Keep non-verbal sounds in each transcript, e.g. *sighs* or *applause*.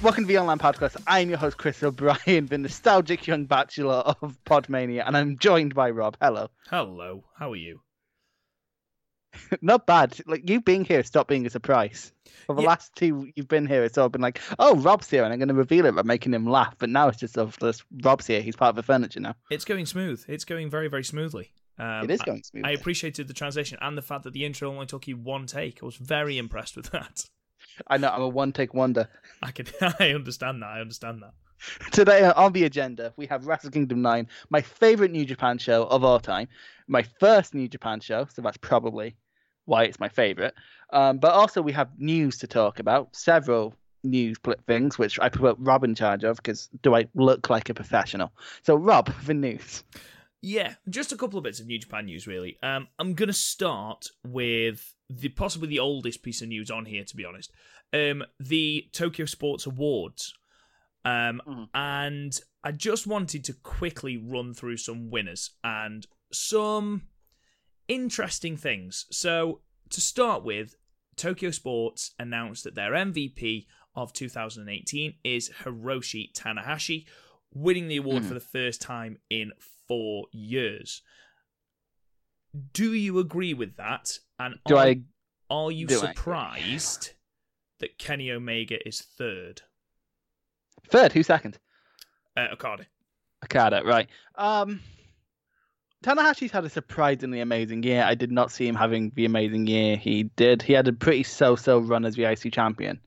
Welcome to the Young Lion Podcast. I'm your host, Chris O'Brien, the nostalgic young bachelor of Podmania, and I'm joined by Rob. Hello. Hello, how are you? *laughs* Not bad. Like you being here, stop being a surprise. For the Yeah. last two you've been here, it's all been like, oh, Rob's here, and I'm going to reveal it by making him laugh. But now it's just of this Rob's here. He's part of the furniture now. It's going smooth. It's going very, very smoothly. Um, it is going smooth. I appreciated the translation and the fact that the intro only took you one take. I was very impressed with that. I know I'm a one-take wonder. *laughs* I can, *laughs* I understand that. I understand that. Today on the agenda, we have Wrestle Kingdom 9, my favorite New Japan show of all time. My first New Japan show, so that's probably why it's my favorite. Um, but also, we have news to talk about, several news things, which I put Rob in charge of because do I look like a professional? So, Rob, *laughs* the news. Yeah, just a couple of bits of New Japan news, really. Um, I'm going to start with the possibly the oldest piece of news on here, to be honest. Um, the Tokyo Sports Awards. Um, Mhm. and I just wanted to quickly run through some winners and some interesting things. So, to start with, Tokyo Sports announced that their MVP of 2018 is Hiroshi Tanahashi, winning the award Mhm. for the first time in four years. Do you agree with that? And Do are, I? are you surprised that Kenny Omega is third? Third, who's second? Uh, Okada. Okada, right. Um, Tanahashi's had a surprisingly amazing year. I did not see him having the amazing year he did. He had a pretty so-so run as the IC champion.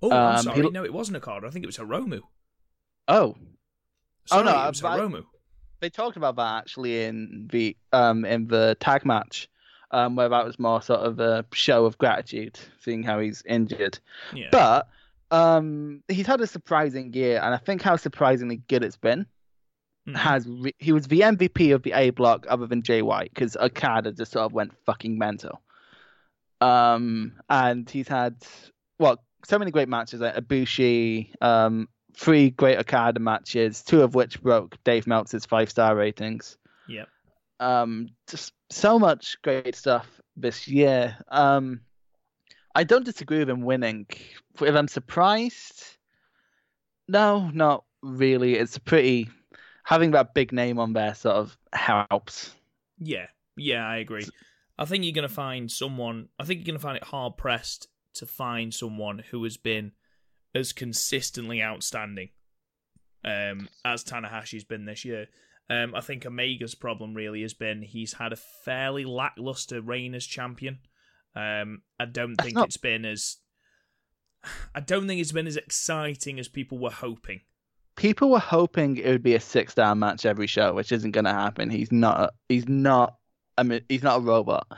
Oh, I'm Um, sorry. he- No, it wasn't Okada. I think it was Hiromu. Oh, Sorry, no, it was but I- Hiromu. they talked about that actually in the um in the tag match, um where that was more sort of a show of gratitude, seeing how he's injured. Yeah. But um he's had a surprising year, and I think how surprisingly good it's been Mhm. has re- he was the MVP of the A block other than Jay White because Okada just sort of went fucking mental. Um, and he's had well so many great matches like Ibushi, um, three great Okada matches, two of which broke Dave Meltzer's five star ratings. Yep. Um, just so much great stuff this year. Um, I don't disagree with him winning. If I'm surprised, no, not really. It's pretty having that big name on there sort of helps. Yeah, yeah, I agree. I think you're going to find someone. I think you're going to find it hard pressed to find someone who has been as consistently outstanding um, as Tanahashi's been this year. Um, I think Omega's problem really has been he's had a fairly lackluster reign as champion. Um, I don't That's think not- it's been as. I don't think it's been as exciting as people were hoping. People were hoping it would be a six star match every show, which isn't going to happen. He's not. He's not. I mean, he's not a robot.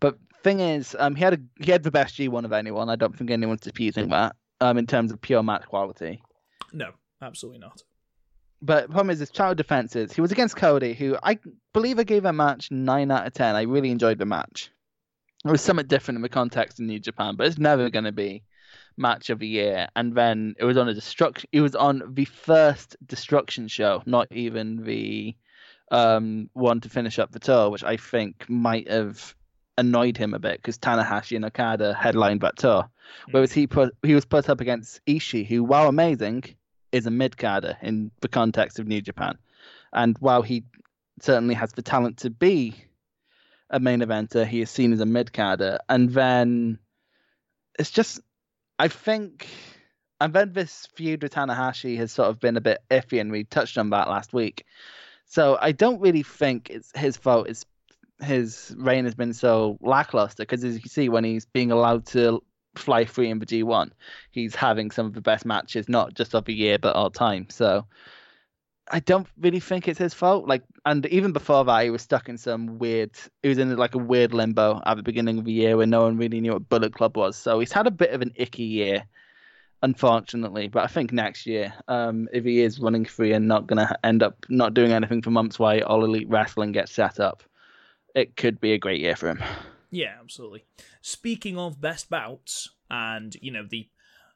But thing is, um, he had a he had the best G one of anyone. I don't think anyone's disputing that. Um, in terms of pure match quality. No, absolutely not. But the problem is his child defenses. He was against Cody, who I believe I gave a match nine out of ten. I really enjoyed the match. It was somewhat different in the context of New Japan, but it's never going to be match of the year. And then it was on a destruction. It was on the first destruction show, not even the um one to finish up the tour, which I think might have annoyed him a bit because Tanahashi and Okada headlined that tour. Whereas he put he was put up against Ishii, who, while amazing, is a mid carder in the context of New Japan. And while he certainly has the talent to be a main eventer, he is seen as a mid carder. And then it's just, I think, and then this feud with Tanahashi has sort of been a bit iffy, and we touched on that last week. So I don't really think it's his fault. It's his reign has been so lackluster because, as you see, when he's being allowed to fly free in the G1, he's having some of the best matches, not just of the year, but all time. So I don't really think it's his fault. Like, and even before that, he was stuck in some weird. He was in like a weird limbo at the beginning of the year where no one really knew what Bullet Club was. So he's had a bit of an icky year. unfortunately. But I think next year, um, if he is running free and not to end up not doing anything for months while All Elite Wrestling gets set up, it could be a great year for him. Yeah, absolutely. Speaking of best bouts, and you know the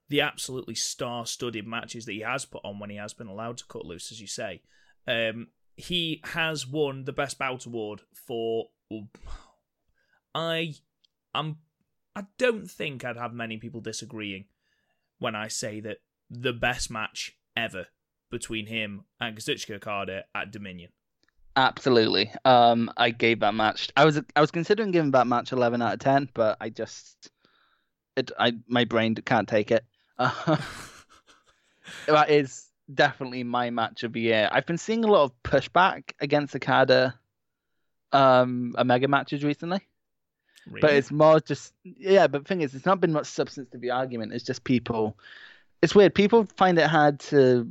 the absolutely star-studded matches that he has put on when he has been allowed to cut loose, as you say, um, he has won the best bout award for. I, I'm, I don't think I'd have many people disagreeing when I say that the best match ever between him and Kazuchika Okada at Dominion. Absolutely. Um, I gave that match. I was I was considering giving that match eleven out of ten, but I just it I my brain can't take it. Uh, *laughs* that is definitely my match of the year. I've been seeing a lot of pushback against Okada um Omega matches recently. Really? But it's more just yeah, but the thing is it's not been much substance to the argument. It's just people it's weird. People find it hard to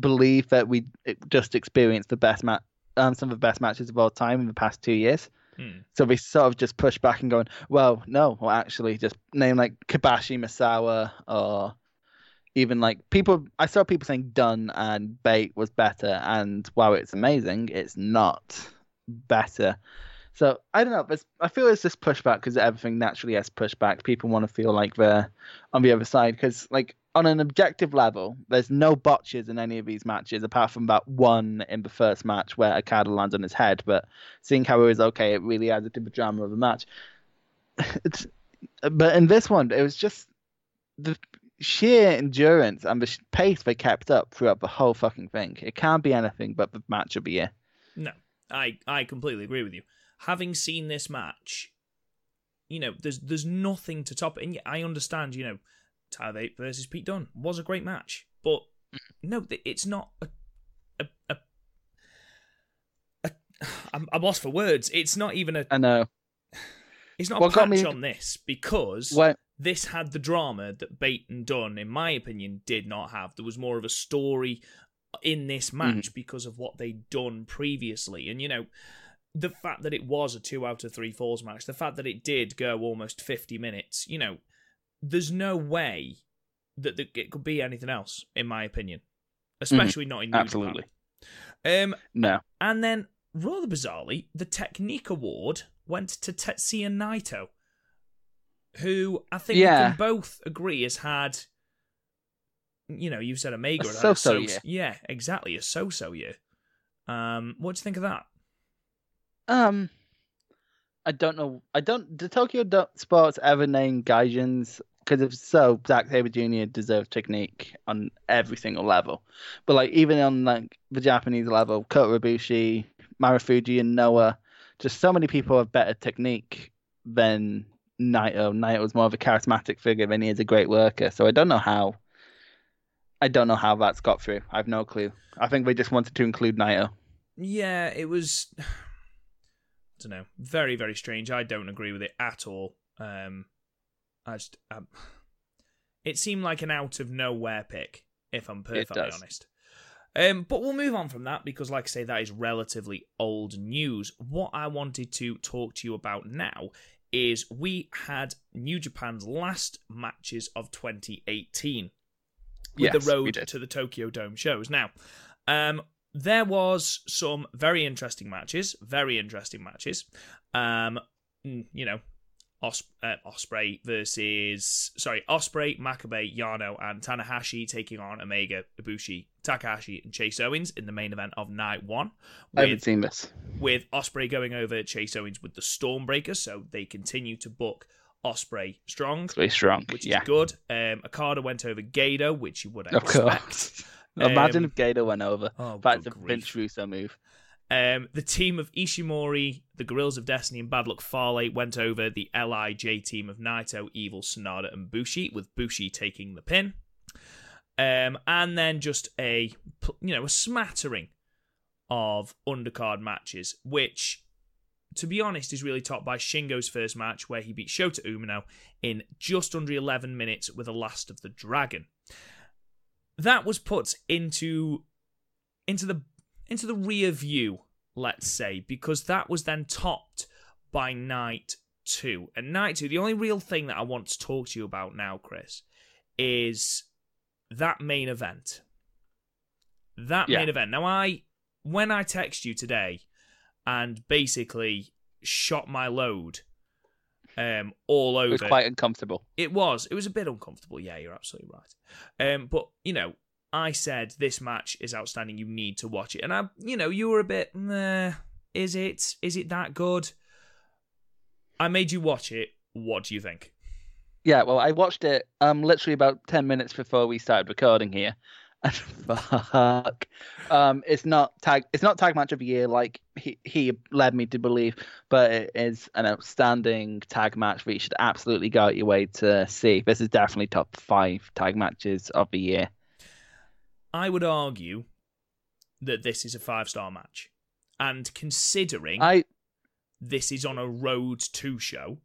believe that we just experienced the best match um, some of the best matches of all time in the past two years. Hmm. So we sort of just push back and going, well, no, well, actually, just name like Kobashi Misawa or even like people. I saw people saying Dunne and Bate was better, and wow, it's amazing. It's not better. So I don't know. But I feel it's just pushback because everything naturally has pushback. People want to feel like they're on the other side because, like, on an objective level, there's no botches in any of these matches apart from that one in the first match where Okada lands on his head. But seeing how it was okay, it really added to the drama of the match. *laughs* But in this one, it was just the sheer endurance and the pace they kept up throughout the whole fucking thing. It can't be anything but the match of the year. No, I I completely agree with you. Having seen this match, you know, there's there's nothing to top it. And I understand, you know, Tyler Bate versus Pete Dunne was a great match, but mm-hmm. no, it's not a a, a, a *sighs* I'm, I'm lost for words. It's not even a. I know. It's not What a patch me- on this because Well, this had the drama that Bate and Dunne, in my opinion, did not have. There was more of a story in this mm-hmm. match because of what they'd done previously. And, you know, the fact that it was a two out of three falls match, the fact that it did go almost 50 minutes, you know, there's no way that, that it could be anything else, in my opinion. Especially not in New absolutely. Japan. Um, no. and then, rather bizarrely, the Technique Award went to Tetsuya Naito, who I think we can both agree has had, you know, you've said Omega. A so-so year. Yeah, exactly, a so-so year. Um, what do you think of that? Um, I don't know. I don't. Did Tokyo Sports ever name Gaijins? Because if so, Zack Sabre Jr. deserves technique on every single level. But like even on like the Japanese level, Kota Ibushi, Marufuji, and Noah, just so many people have better technique than Naito. was more of a charismatic figure, than he is a great worker. So I don't know how. I don't know how that's got through. I have no clue. I think they just wanted to include Naito. Yeah, it was. *sighs* I don't know. Very, very strange. I don't agree with it at all. Um, I just. Um, *sighs* it seemed like an out of nowhere pick, if I'm perfectly honest. Um, but we'll move on from that because, like I say, that is relatively old news. What I wanted to talk to you about now is we had New Japan's last matches of 2018 with Yes, the road to the Tokyo Dome shows. Now, um, there was some very interesting matches, very interesting matches. Um, you know, Os- uh, Ospreay versus sorry, Ospreay, Makabe, Yano, and Tanahashi taking on Omega, Ibushi, Takahashi, and Chase Owens in the main event of night one. I haven't With seen this. with Ospreay going over Chase Owens with the Stormbreaker, so they continue to book Ospreay strong, very strong. which yeah. is good. Um, Okada went over Goto, which you would expect. Of course. *laughs* Imagine Um, if Goto went over. Oh, That's a Vince. Russo move. Um, the team of Ishimori, the Gorillas of Destiny, and Bad Luck Fale went over the LIJ team of Naito, Evil, Sanada, and Bushi, with Bushi taking the pin. Um, and then just a you know a smattering of undercard matches, which, to be honest, is really topped by Shingo's first match, where he beat Shota Umino in just under 11 minutes with a Last of the Dragon. That was put into into the into the rear view, let's say, because that was then topped by night two. And night two, the only real thing that I want to talk to you about now, Chris, is that main event. That Yeah. main event. Now, I when I text you today, and basically shot my load, um, all over. It was quite uncomfortable. It was. It was a bit uncomfortable. Yeah, you're absolutely right. Um, but you know, I said this match is outstanding. You need to watch it, and I, you know, you were a bit. Nah, is it? Is it that good? I made you watch it. What do you think? Yeah, well, I watched it um literally about ten minutes before we started recording here, *laughs* and fuck, um, it's not tag, it's not tag match of the year like he he led me to believe, but it is an outstanding tag match that you should absolutely go out your way to see. This is definitely top five tag matches of the year. I would argue that this is a five star match, and considering I this is on a road to show,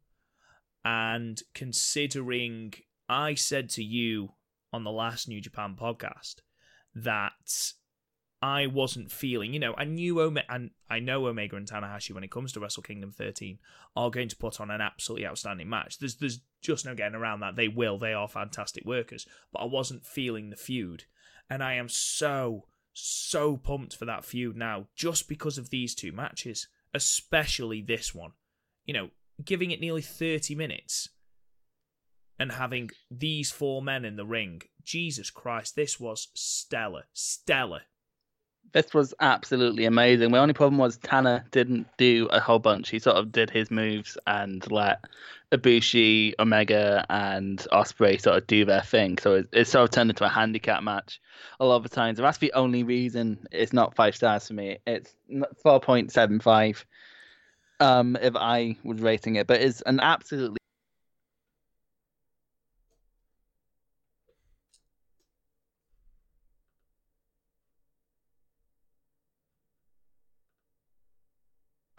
and considering I said to you on the last New Japan podcast that I wasn't feeling, you know, I knew Omega and I know Omega and Tanahashi when it comes to Wrestle Kingdom 13 are going to put on an absolutely outstanding match. There's there's just no getting around that. They will. They are fantastic workers, but I wasn't feeling the feud, and I am so so pumped for that feud now just because of these two matches, especially this one. You know, giving it nearly 30 minutes and having these four men in the ring. Jesus Christ, this was stellar. Stellar. This was absolutely amazing. My only problem was Tanner didn't do a whole bunch. He sort of did his moves and let Ibushi, Omega, and Ospreay sort of do their thing. So it, it sort of turned into a handicap match a lot of the times. That's the only reason it's not five stars for me. It's four point seven five. Um, if I was rating it, but it's an absolutely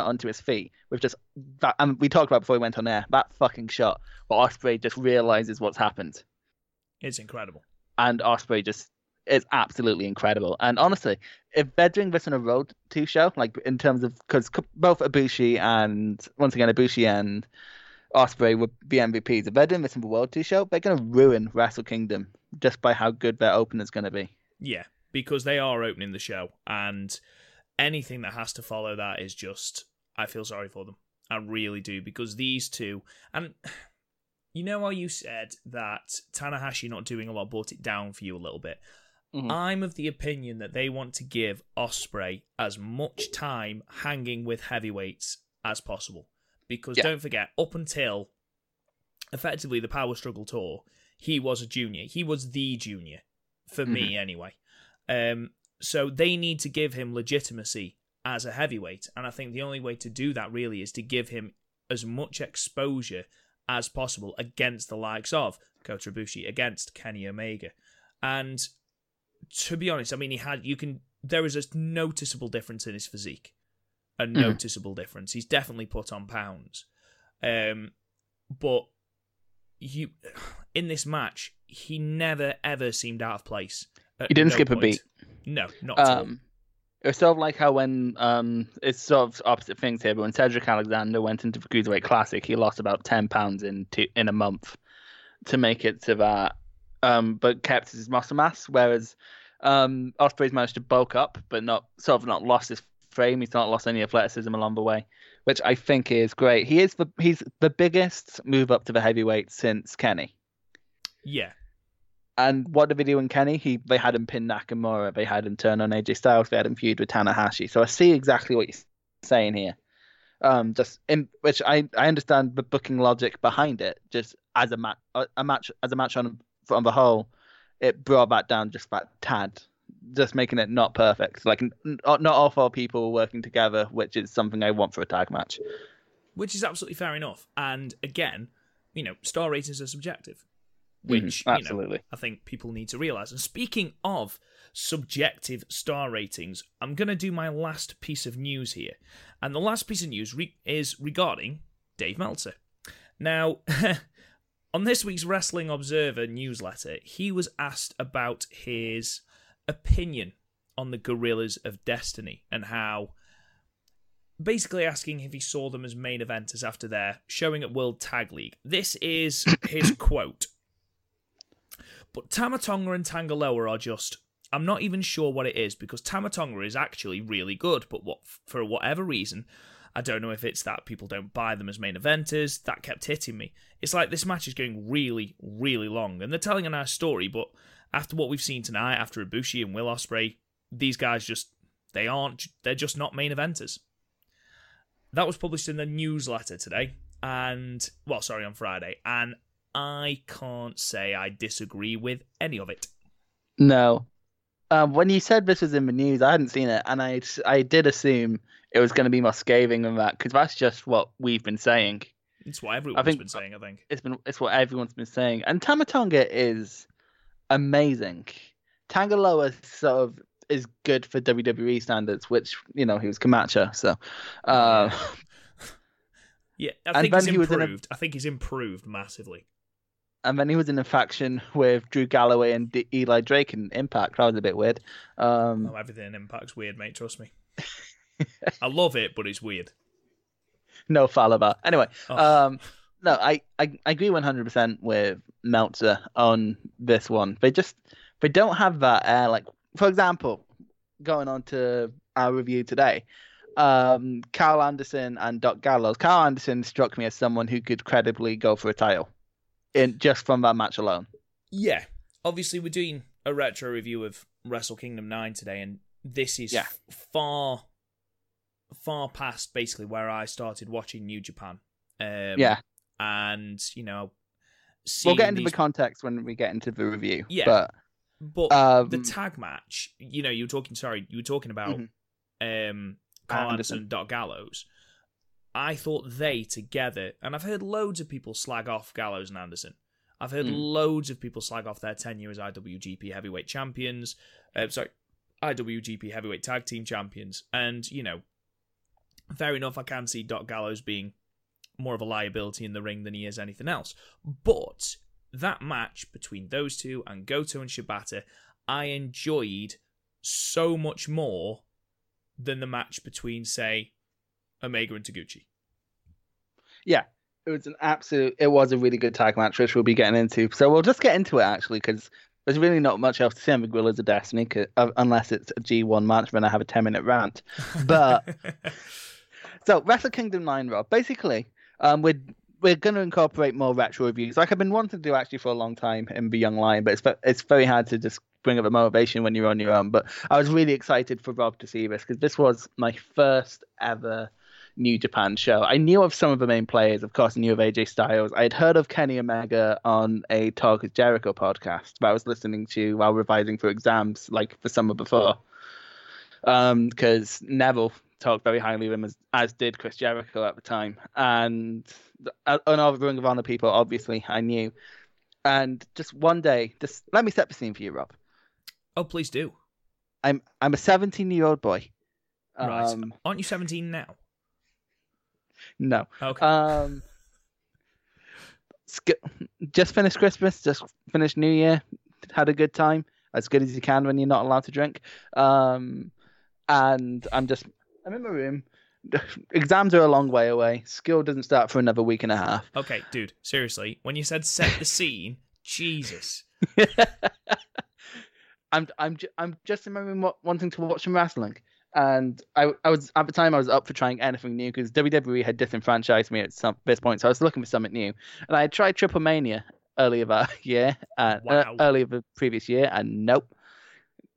onto his feet with just that. And we talked about before we went on air that fucking shot where Ospreay just realizes what's happened, It's incredible. and Ospreay just is absolutely incredible. And honestly, if they're doing this on a road to show, like in terms of because both Ibushi and once again Ibushi and Ospreay would be MVPs. If they're doing this in the World Two show, they're going to ruin Wrestle Kingdom just by how good their opener's going to be. Yeah, because they are opening the show, and anything that has to follow that is just. I feel sorry for them. I really do because these two, and *sighs* you know how you said that Tanahashi not doing a lot brought it down for you a little bit. Mhm. I'm of the opinion that they want to give Ospreay as much time hanging with heavyweights as possible. Because Yeah. don't forget, up until effectively the Power Struggle Tour, he was a junior. He was the junior, for me anyway. Um, so they need to give him legitimacy as a heavyweight. And I think the only way to do that really is to give him as much exposure as possible against the likes of Kota Ibushi, against Kenny Omega. And to be honest, I mean, he had, you can, there is a noticeable difference in his physique. A noticeable difference. He's definitely put on pounds. Um, but you, in this match, he never ever seemed out of place. He didn't no skip a beat. No, not at all. Um, it was sort of like how when um, it's sort of opposite things here, but when Cedric Alexander went into the Cruiserweight Classic, he lost about ten pounds in two, in a month to make it to that, um, but kept his muscle mass. Whereas um, Ospreay's managed to bulk up, but not sort of not lost his frame. He's not lost any athleticism along the way, which I think is great. He is the he's the biggest move up to the heavyweight since Kenny. Yeah, And what they do in Kenny? He they had him pin Nakamura, they had him turn on AJ Styles, they had him feud with Tanahashi. So I see exactly what you're saying here. Um, just in which I I understand the booking logic behind it. Just as a match, a match as a match on on the whole, it brought that down just that tad, just making it not perfect. Like not all four people working together, which is something I want for a tag match. which is absolutely fair enough. And again, you know, star ratings are subjective, Mhm, which you know, absolutely. I think people need to realize. And speaking of subjective star ratings, I'm going to do my last piece of news here, and the last piece of news re- is regarding Dave Meltzer. Now. *laughs* On this week's Wrestling Observer newsletter, he was asked about his opinion on the Gorillas of Destiny and how basically asking if he saw them as main eventers after their showing at World Tag League. This is his *coughs* quote. But Tama Tonga and Tanga Loa are just. I'm not even sure what it is because Tama Tonga is actually really good, but what for whatever reason, I don't know if it's that people don't buy them as main eventers. That kept hitting me. It's like this match is going really, really long, and they're telling a nice story, but after what we've seen tonight, after Ibushi and Will Ospreay, these guys just they aren't. They're just not main eventers. That was published in the newsletter today, and well, sorry, on Friday, and I can't say I disagree with any of it. No. Um, when you said this was in the news, I hadn't seen it, and I I did assume it was going to be more scathing than that because that's just what we've been saying. It's what everyone's think- been saying. I think. It's been it's what everyone's been saying, and Tama Tonga is amazing. Tanga Loa sort of is good for WWE standards, which you know he was Camacho, so uh, *laughs* Yeah, I And think he's then he was in improved. I think he's improved massively. And then he was in a faction with Drew Galloway and D- Eli Drake in Impact. That was a bit weird. Um, Oh, everything in Impact's weird, mate. Trust me. I love it, but it's weird. no foul about. Anyway, Oh. um, no, I, I, I agree 100% with Meltzer on this one. They just they don't have that air. Like, for example, going on to our review today, um, Karl Anderson and Doc Gallows. Karl Anderson struck me as someone who could credibly go for a title, in just from that match alone. Yeah, obviously we're doing a retro review of Wrestle Kingdom Nine today, and this is Yeah. f- far, far past basically where I started watching New Japan. Um, yeah, and you know, we'll get into these- the context when we get into the review. Yeah. but But um, the tag match, you know, you were talking. Sorry, you were talking about Mhm. um, Karl Anderson Anderson. Gallows. I thought they together, and I've heard loads of people slag off Gallows and Anderson. I've heard Mm. loads of people slag off their tenure as IWGP Heavyweight Champions. Uh, sorry, IWGP Heavyweight Tag Team Champions, and you know, fair enough. I can see Doc Gallows being more of a liability in the ring than he is anything else, but that match between those two and Goto and Shibata, I enjoyed so much more than the match between, say, Omega and Taguchi. yeah, it was an absolute. It was a really good tag match, which we'll be getting into. So we'll just get into it actually, because there's really not much else to say on the Gorillas of Destiny, uh, unless it's a G1 match, then I have a 10 minute rant. But *laughs* so Wrestle Kingdom 9, Rob. Basically, um, we're we're going to incorporate more retro reviews, like I've been wanting to do actually for a long time in the Young Lion, but it's it's very hard to just bring up a motivation when you're on your own. But I was really excited for Rob to see this because this was my first ever New Japan show. I knew of some of the main players, of course, I knew of AJ Styles. I had heard of Kenny Omega on a Talk is Jericho podcast that I was listening to while revising for exams, like the summer before. Um, because Neville talked very highly of him as, as did Chris Jericho at the time, and uh, another ring of honor people, obviously, I knew. And just one day, just let me set the scene for you, Rob. oh, please do. I'm I'm a 17 year old boy. Right. Um, Aren't you 17 now? No. Okay. Um, sk- just finished Christmas, just finished New Year, had a good time, as good as you can when you're not allowed to drink. Um, and I'm just, I'm in my room. *laughs* Exams are a long way away. School doesn't start for another week and a half. okay, dude, seriously. When you said set the scene, Jesus. *laughs* I'm I'm I'm just in my room wanting to watch some wrestling, and I I was at the time I was up for trying anything new because WWE had disenfranchised me at some this point, so I was looking for something new, and I had tried Triple Mania earlier that *laughs* year, and uh, Wow. earlier the previous year, and nope,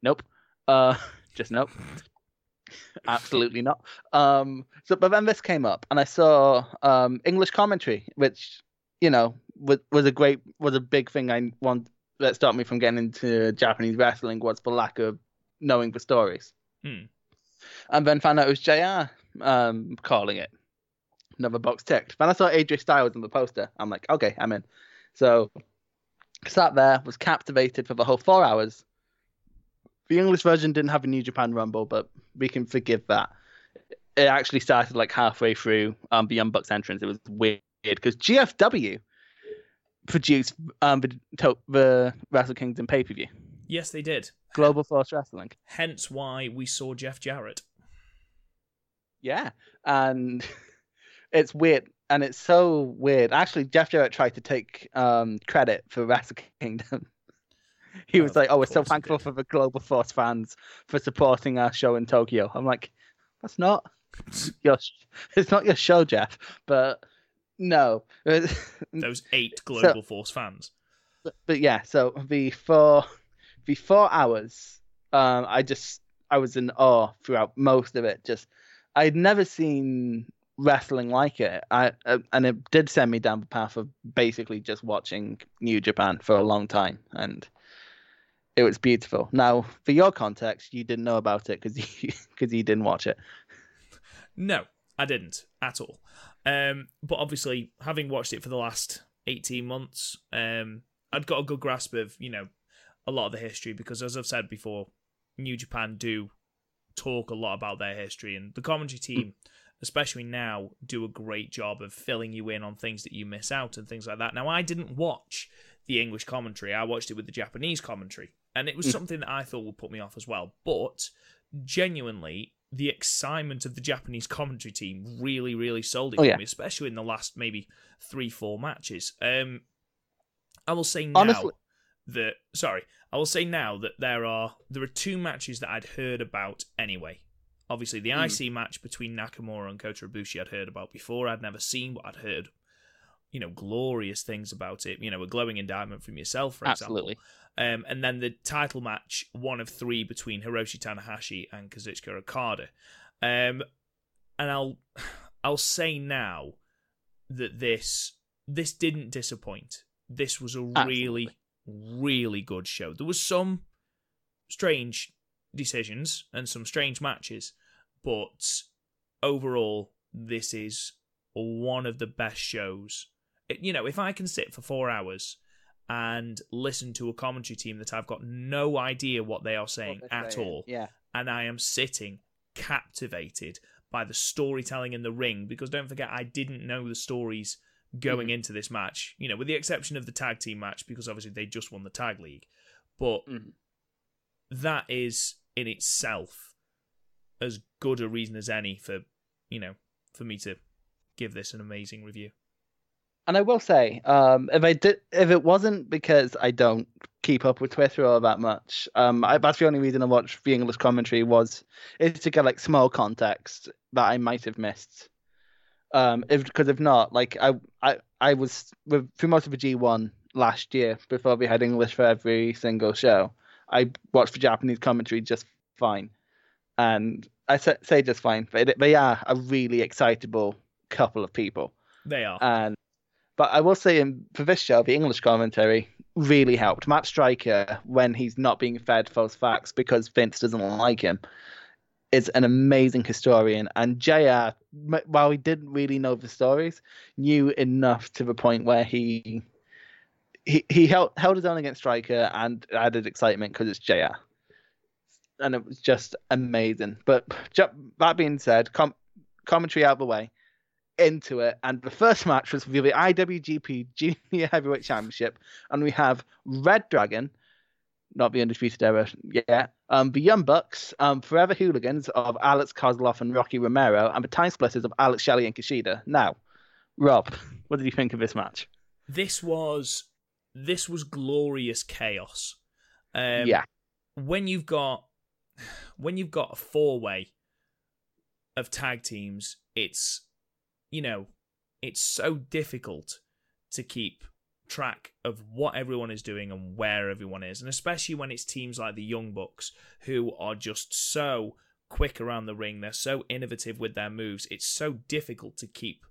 nope, uh, *laughs* just nope. *laughs* Absolutely not. Um, so, but then this came up, and I saw um English commentary, which you know was was a great was a big thing I want that stopped me from getting into Japanese wrestling was the lack of knowing the stories. Hmm. And then found out it was JR um, calling it. Another box ticked. Then I saw AJ Styles on the poster. I'm like, okay, I'm in. So sat there, was captivated for the whole four hours. The English version didn't have a New Japan Rumble, but we can forgive that. It actually started like halfway through um, the Young Bucks entrance. It was weird because GFW produced um, the, the Wrestle Kingdom pay per view, Yes, they did. Global Force Wrestling. Hence why we saw Jeff Jarrett. Yeah, and *laughs* it's weird, and it's so weird. Actually, Jeff Jarrett tried to take um, credit for Wrestle Kingdom. *laughs* he was Of like, "Oh, we're so thankful for the Global Force fans for supporting our show in Tokyo." I'm like, "That's not *laughs* your, sh- it's not your show, Jeff." But no, Those eight Global Force fans. but, but yeah, so the four the four hours, um, I just I was in awe throughout most of it. Just I'd never seen wrestling like it. I uh, and it did send me down the path of basically just watching New Japan for a long time, and it was beautiful. Now, for your context, you didn't know about it because *laughs* you because you didn't watch it. No, I didn't at all. Um, but obviously, having watched it for the last 18 months, um, I'd got a good grasp of, you know, a lot of the history because, as I've said before, New Japan do talk a lot about their history, and the commentary team, especially now, do a great job of filling you in on things that you miss out and things like that. Now, I didn't watch the English commentary, I watched it with the Japanese commentary, and it was Mm. something that I thought would put me off as well. But genuinely, the excitement of the Japanese commentary team really, really sold it Oh, for yeah. me, especially in the last maybe three, four matches. Um, I will say now Honestly- that sorry, I will say now that there are there are two matches that I'd heard about anyway. Obviously, the Hmm. IC match between Nakamura and Kota Ibushi I'd heard about before. I'd never seen, but I'd heard, you know, glorious things about it. You know, a glowing indictment from yourself, for Absolutely. example. Um, and then the title match, one of three between Hiroshi Tanahashi and Kazuchika Okada. Um, and I'll *sighs* I'll say now that this this didn't disappoint. This was a Absolutely. really good show. There was some strange decisions and some strange matches, but overall, this is one of the best shows. You know, if I can sit for four hours and listen to a commentary team that I've got no idea what they are saying at all, Yeah. and I am sitting captivated by the storytelling in the ring because don't forget I didn't know the stories going Mhm. into this match, you know, with the exception of the tag team match because obviously they just won the tag league. But Mhm. that is in itself as good a reason as any for, you know, for me to give this an amazing review. And I will say, um, if I did, if it wasn't because I don't keep up with Twitter all that much, um, I, that's the only reason I watched the English commentary was is to get like small context that I might have missed. Um, if because if not, like I, I, I was with through most of the G one last year before we had English for every single show. I watched the Japanese commentary just fine, and I say, say just fine, but they are a really excitable couple of people. They are. And but I will say in for this show, the English commentary really helped. Matt Striker, when he's not being fed false facts because Vince doesn't like him, is an amazing historian. And JR, while he didn't really know the stories, knew enough to the point where he he, he held held his own against Striker and added excitement because it's JR. And it was just amazing. But that being said, com- commentary out of the way into it, and the first match was for the IWGP Junior Heavyweight Championship, and we have Red Dragon, not the Undisputed Era yet, um, the Young Bucks, um, Forever Hooligans of Alex Koslov and Rocky Romero, and the Time Splitters of Alex Shelley and Kushida. Now, Rob, what did you think of this match? this was this was glorious chaos. Um, yeah, when you've got when you've got a four way of tag teams, it's you know it's so difficult to keep track of what everyone is doing and where everyone is, and especially when it's teams like the Young Bucks who are just so quick around the ring, they're so innovative with their moves. It's so difficult to keep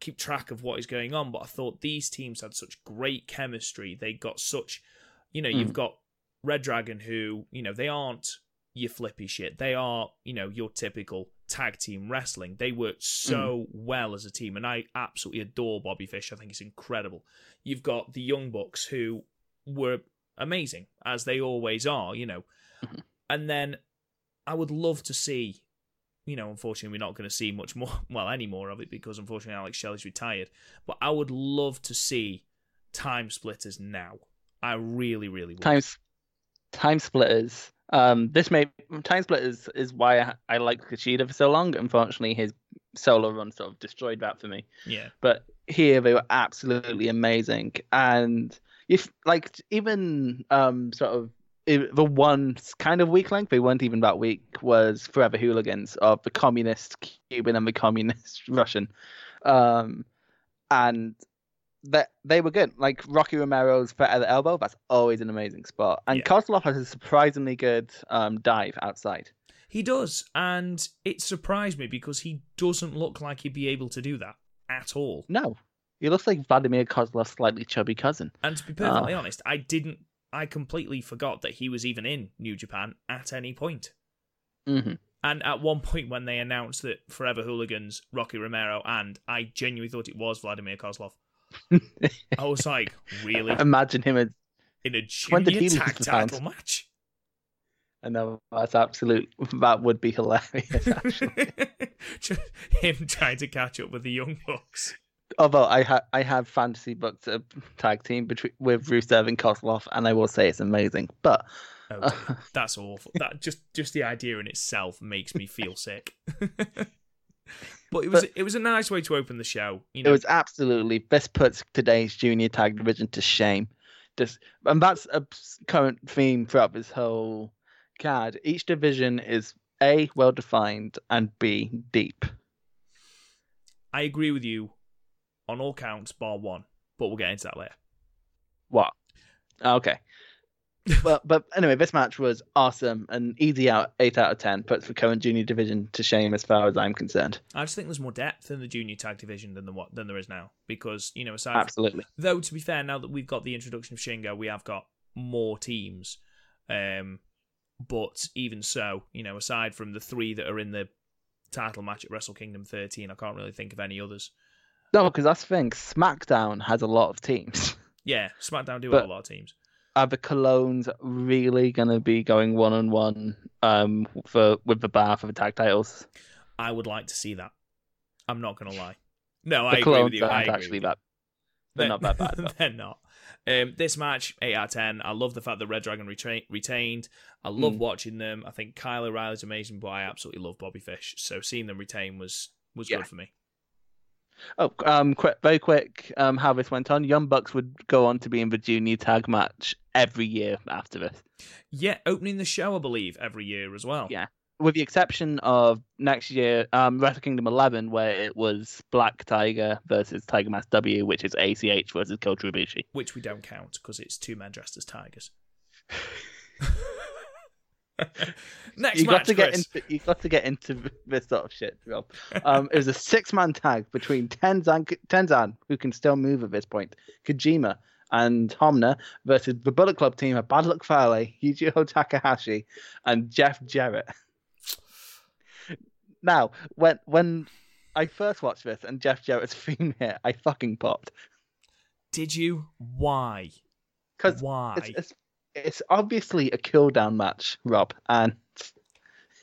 keep track of what is going on. But I thought these teams had such great chemistry. They got such, you know, you've Mm. got Red Dragon who, you know, they aren't your flippy shit. They are, you know, your typical tag team wrestling. They worked so well as a team, and I absolutely adore Bobby Fish. I think he's incredible. You've got the Young Bucks who were amazing as they always are, you know, Mhm. and then I would love to see. You know, unfortunately, we're not going to see much more, *laughs* well, any more of it because unfortunately Alex Shelley's retired. But I would love to see Time Splitters now. I really, really would. time time splitters. Um, this may time split is is why I, I liked Kushida for so long. Unfortunately, his solo run sort of destroyed that for me. Yeah. but here they were absolutely amazing. And if like even um sort of the one kind of weak link, they weren't even that weak, was Forever Hooligans of the communist Cuban and the communist *laughs* Russian, um, and that they were good. Like Rocky Romero's foot at the elbow, that's always an amazing spot, and Yeah. Koslov has a surprisingly good um dive outside. He does, and it surprised me because he doesn't look like he'd be able to do that at all. No, he looks like Vladimir Kozlov's slightly chubby cousin. And to be perfectly Ah. honest, I didn't. I completely forgot that he was even in New Japan at any point. hmm And at one *laughs* point, when they announced that Forever Hooligans, Rocky Romero, and I genuinely thought it was Vladimir Kozlov, I was like, really? Imagine him as In a junior tag title match? I know that's absolute. That would be hilarious. Actually. *laughs* Just him trying to catch up with the Young Bucks. Although I have I have fantasy booked a tag team between with Rusev and Kozlov, and I will say it's amazing. But Oh, that's awful. That just just the idea in itself makes me feel sick. *laughs* but it was But- it was a nice way to open the show. You it was absolutely this puts today's junior tag division to shame. Just and that's a current theme throughout this whole card. Each division is a well defined and b deep. I agree with you on all counts, bar one. But we'll get into that later. What? Oh, okay. *laughs* but but anyway, this match was awesome. and easy out eight out of ten puts the current junior division to shame as far as I'm concerned. I just think there's more depth in the junior tag division than the what than there is now. Because you know, aside from- Absolutely. though to be fair, now that we've got the introduction of Shingo, we have got more teams. Um, but even so, you know, aside from the three that are in the title match at Wrestle Kingdom 13, I can't really think of any others. No, because that's the thing. SmackDown has a lot of teams. *laughs* Yeah, SmackDown do But- have a lot of teams. Are the Colognes really gonna be going one on one um for with the bar for the tag titles? I would like to see that. I'm not going to lie. No, The I agree with you. I agree actually that. They're not that bad. *laughs* They're not. Um, this match, 8 out of 10. I love the fact that Red Dragon retained. I love Mm. watching them. I think Kyle O'Reilly's amazing, but I absolutely love Bobby Fish. So seeing them retain was was Yeah. good for me. Oh, um, quick, very quick. Um, how this went on. Young Bucks would go on to be in the junior tag match every year after this. Yeah, opening the show, I believe, every year as well. Yeah. with the exception of next year, um, Wrestle Kingdom 11, where it was Black Tiger versus Tiger Mask W, which is ACH versus Kota Ibushi. Which we don't count because it's two men dressed as tigers. *laughs* *laughs* Next you match, got to get into you got to get into *laughs* this sort of shit, Rob. Um, it was a six-man tag between Tenzan, Tenzan, who can still move at this point, Kojima, and Honma versus the Bullet Club team of Bad Luck Fale, *laughs* Yujiro Takahashi, and Jeff Jarrett. Now, when when I first watched this and Jeff Jarrett's theme hit, I fucking popped Did you? Why? because Why? it's, it's it's obviously a kill down match, Rob, and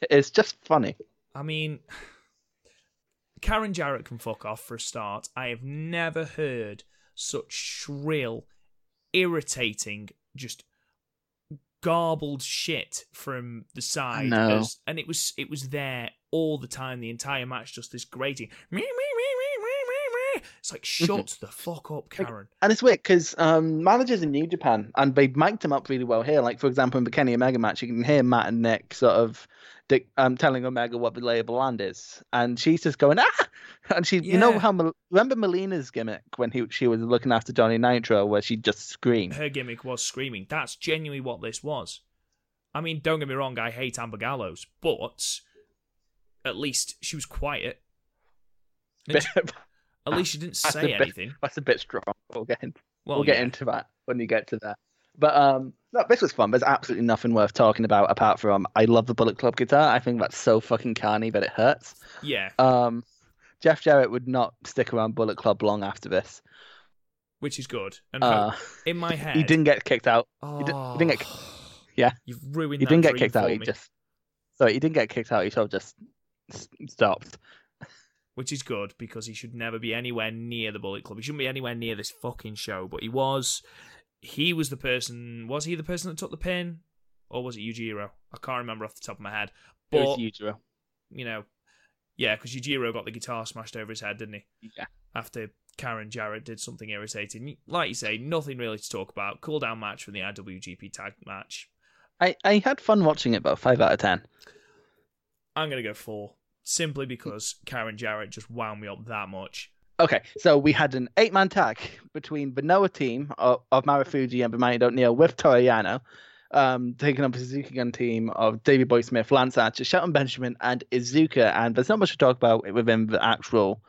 it's just funny. I mean, *sighs* Karen Jarrett can fuck off for a start. I have never heard such shrill, irritating, just garbled shit from the side. As, and it was it was there all the time, the entire match, just this grating. Me, me, me, me, me, me, me. It's like shut the fuck up, Karen. And it's weird because um, managers in New Japan, and they mic'd him up really well here. Like, for example, in the Kenny Omega match, you can hear Matt and Nick sort of um, telling Omega what the lay of the land is. And she's just going, ah! *laughs* And she, you know how, remember Melina's gimmick when he, she was looking after Johnny Nitro, where she just screamed? Her gimmick was screaming. That's genuinely what this was. I mean, don't get me wrong, I hate Amber Gallows, but at least she was quiet. *laughs* And At least you didn't That's say bit- anything. That's a bit strong. We'll get, in, Well, we'll get yeah. into that when you get to that. But um, no, this was fun. There's absolutely nothing worth talking about apart from I love the Bullet Club guitar. I think that's so fucking carny that it hurts. Yeah, Um, Jeff Jarrett would not stick around Bullet Club long after this. which is good. And Uh, in my head, he didn't get kicked out. Oh, he didn't- he didn't get- yeah. You've ruined. He didn't get kicked out. for He just sorry, he didn't get kicked out. He sort of just stopped. Which is good because he should never be anywhere near the Bullet Club. He shouldn't be anywhere near this fucking show. But he was. He was the person. Was he the person that took the pin, or was it Yujiro? I can't remember off the top of my head. It was Yujiro. you know, yeah, because Yujiro got the guitar smashed over his head, didn't he? Yeah. After Karen Jarrett did something irritating. Like you say, nothing really to talk about. Cool down match from the IWGP tag match. I, I had fun watching it, but five out of ten. I'm gonna go four, simply because Karen Jarrett just wound me up that much. Okay, so we had an eight-man tag between the Noah team of, of Marufuji and Bamani O'Neill with Toriano, um, taking up a Suzuki Gun team of Davey Boy Smith, Lance Archer, Shelton Benjamin, and Iizuka. And there's not much to talk about within the actual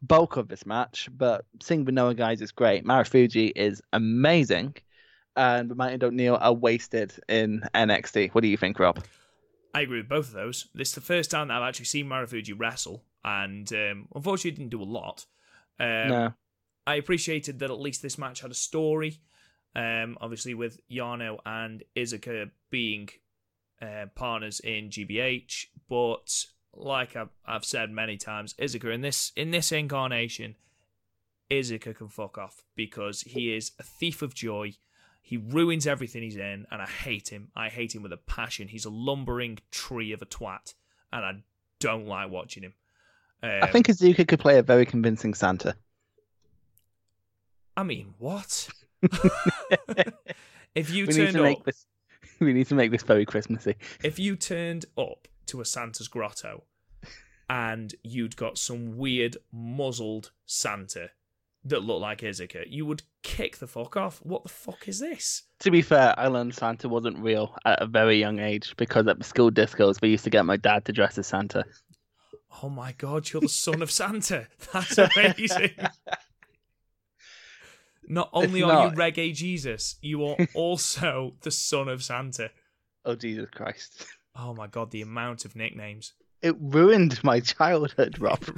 bulk of this match, but seeing the Noah guys is great. Marufuji is amazing, and Bamani and O'Neill are wasted in NXT. What do you think, Rob? I agree with both of those. This is the first time that I've actually seen Marufuji wrestle, and um, unfortunately didn't do a lot. Um, no. I appreciated that at least this match had a story. Um, obviously, with Yano and Iizuka being uh, partners in GBH, but like I've, I've said many times, Iizuka in this in this incarnation, Iizuka can fuck off because he is a thief of joy. He ruins everything he's in, and I hate him. I hate him with a passion. He's a lumbering tree of a twat, and I don't like watching him. Um, I think Iizuka could play a very convincing Santa. I mean, what? *laughs* if you we need turned to make up, this. *laughs* We need to make this very Christmassy. if you turned up to a Santa's grotto, and you'd got some weird muzzled Santa that looked like Iizuka, you would kick the fuck off. What the fuck is this? To be fair, I learned Santa wasn't real at a very young age because at the school discos we used to get my dad to dress as Santa. Oh my god, you're the son of Santa. *laughs* That's amazing. *laughs* Not only It's are you reggae Jesus, you are also the son of Santa. Oh Jesus Christ! Oh my god, the amount of nicknames. It ruined my childhood, Rob. *laughs*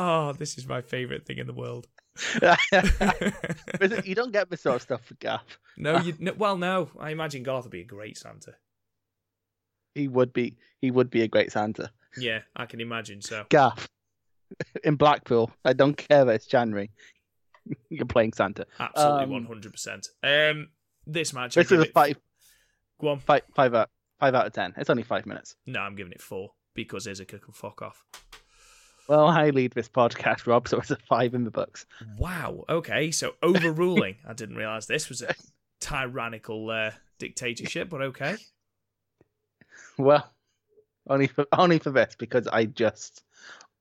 oh, this is my favourite thing in the world. *laughs* You don't get this sort of stuff for Gaff. no, you no, well, no. I imagine Garth would be a great Santa. He would be. He would be a great Santa. Yeah, I can imagine so. Gaff *laughs* in Blackpool. I don't care that it's January. *laughs* You're playing Santa. Absolutely, Um, one hundred percent. Um, this match, This is a five, Go on. five, five out, five out of ten. It's only five minutes. No, I'm giving it four because Iizuka can fuck off. Well, I lead this podcast, Rob, so it's a five in the books. Wow. Okay, so overruling. I didn't realize this was a tyrannical uh, dictatorship, but okay. *laughs* Well, only for only for this because I just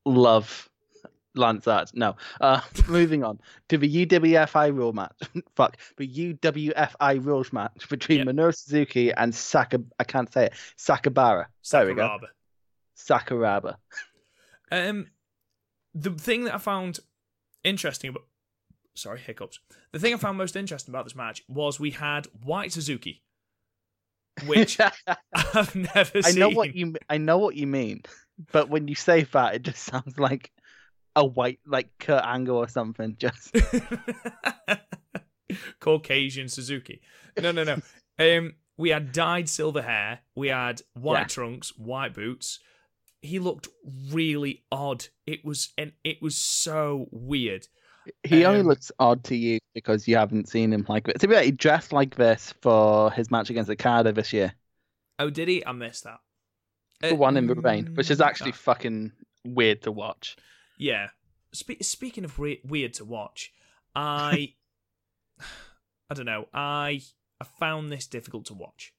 love Lance Arch. No, uh, *laughs* moving on to the UWFI rule match. *laughs* Fuck the UWFI rules match between Yep. Minoru Suzuki and Saka. I can't say it. Sakabara. There we go. Sakuraba. Sakuraba. Um, the thing that I found interesting about, sorry, hiccups. The thing I found most interesting about this match was we had White Suzuki, which *laughs* I've never I seen. know what you. I know what you mean, but when you say that, it just *laughs* sounds like a white, like Kurt Angle or something. Just *laughs* Caucasian Suzuki. No, no, no. Um, we had dyed silver hair. We had white Yeah. trunks, white boots. He looked really odd. It was and it was so weird. He only Um, looks odd to you because you haven't seen him like this. To be fair, he dressed like this for his match against Okada this year. Oh, did he? I missed that. The one in Ravine, which is Uh, actually fucking weird to watch. Yeah. Spe- speaking of we- weird to watch, I *laughs* I don't know. I I found this difficult to watch.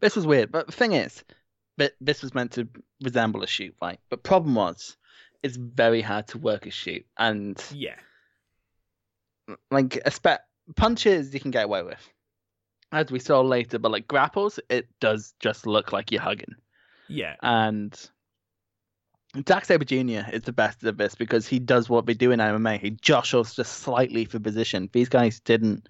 This was weird, but the thing is, that this was meant to resemble a shoot fight. But problem was, it's very hard to work a shoot, and Yeah. like a spe- punches you can get away with, as we saw later. But like grapples, it does just look like you're hugging. Yeah. And Zack Sabre Jr. is the best of this because he does what they do in MMA. He jostles just slightly for position. These guys didn't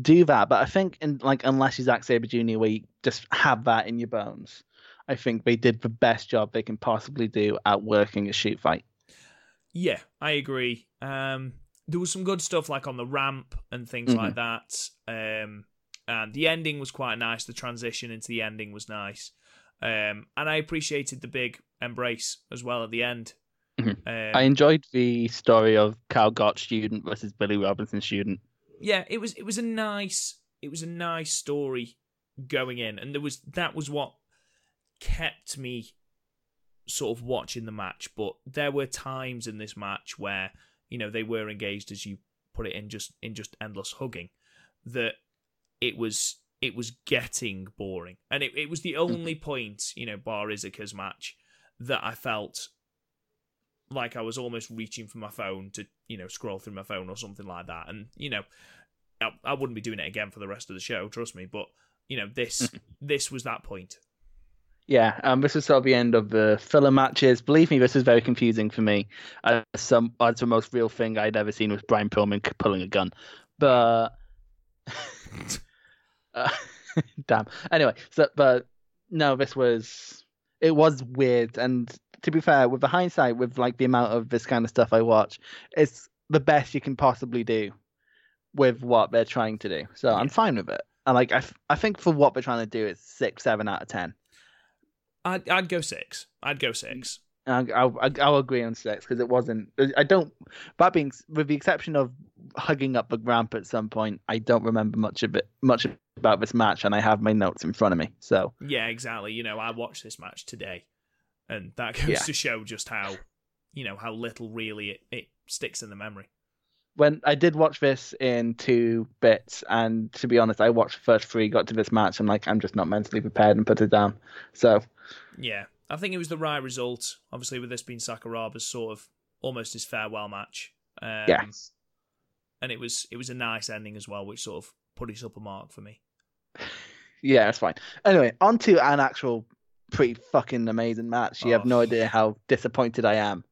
do that, but I think in like unless you're Zack Sabre Jr., where you just have that in your bones, I think they did the best job they can possibly do at working a shoot fight. Yeah, I agree. Um, there was some good stuff like on the ramp and things Mhm. like that. Um, and the ending was quite nice. The transition into the ending was nice. Um, and I appreciated the big embrace as well at the end. Mhm. Um, I enjoyed the story of Karl Gotch student versus Billy Robinson student. yeah, it was it was a nice it was a nice story going in, and there was that was what kept me sort of watching the match, but there were times in this match where you know they were engaged, as you put it in, just in just endless hugging. That it was it was getting boring, and it, it was the mm-hmm. only point, you know, bar Iizuka's match that I felt like I was almost reaching for my phone to you know scroll through my phone or something like that, and you know. I, I wouldn't be doing it again for the rest of the show, trust me. But you know, this mm-hmm. this was that point. Yeah, um, this was sort of the end of the filler matches. Believe me, this is very confusing for me. Uh, some, that's the most real thing I'd ever seen was Brian Pillman pulling a gun. But *laughs* uh, *laughs* damn. Anyway, so but no, this was it was weird. And to be fair, with the hindsight, with like the amount of this kind of stuff I watch, it's the best you can possibly do with what they're trying to do. So I'm fine with it. And like I, f- I think for what they're trying to do, it's six, seven out of ten. I'd I'd go six. I'd go six. I'll, I'll, I'll agree on six because it wasn't. I don't. That being, with the exception of hugging up the ramp at some point, I don't remember much of it, much about this match, and I have my notes in front of me. So Yeah, exactly. You know, I watched this match today, and that *laughs* goes Yeah. to show just how, you know, how little really it, it sticks in the memory. when I did watch this in two bits, and to be honest, I watched the first three, got to this match, and like I'm just not mentally prepared and put it down. So Yeah, I think it was the right result. Obviously, with this being Sakuraba's sort of almost his farewell match. Um, yeah, and it was it was a nice ending as well, which sort of put us up a mark for me. *laughs* yeah, that's fine. Anyway, on to an actual pretty fucking amazing match. You have no Oh. idea how disappointed I am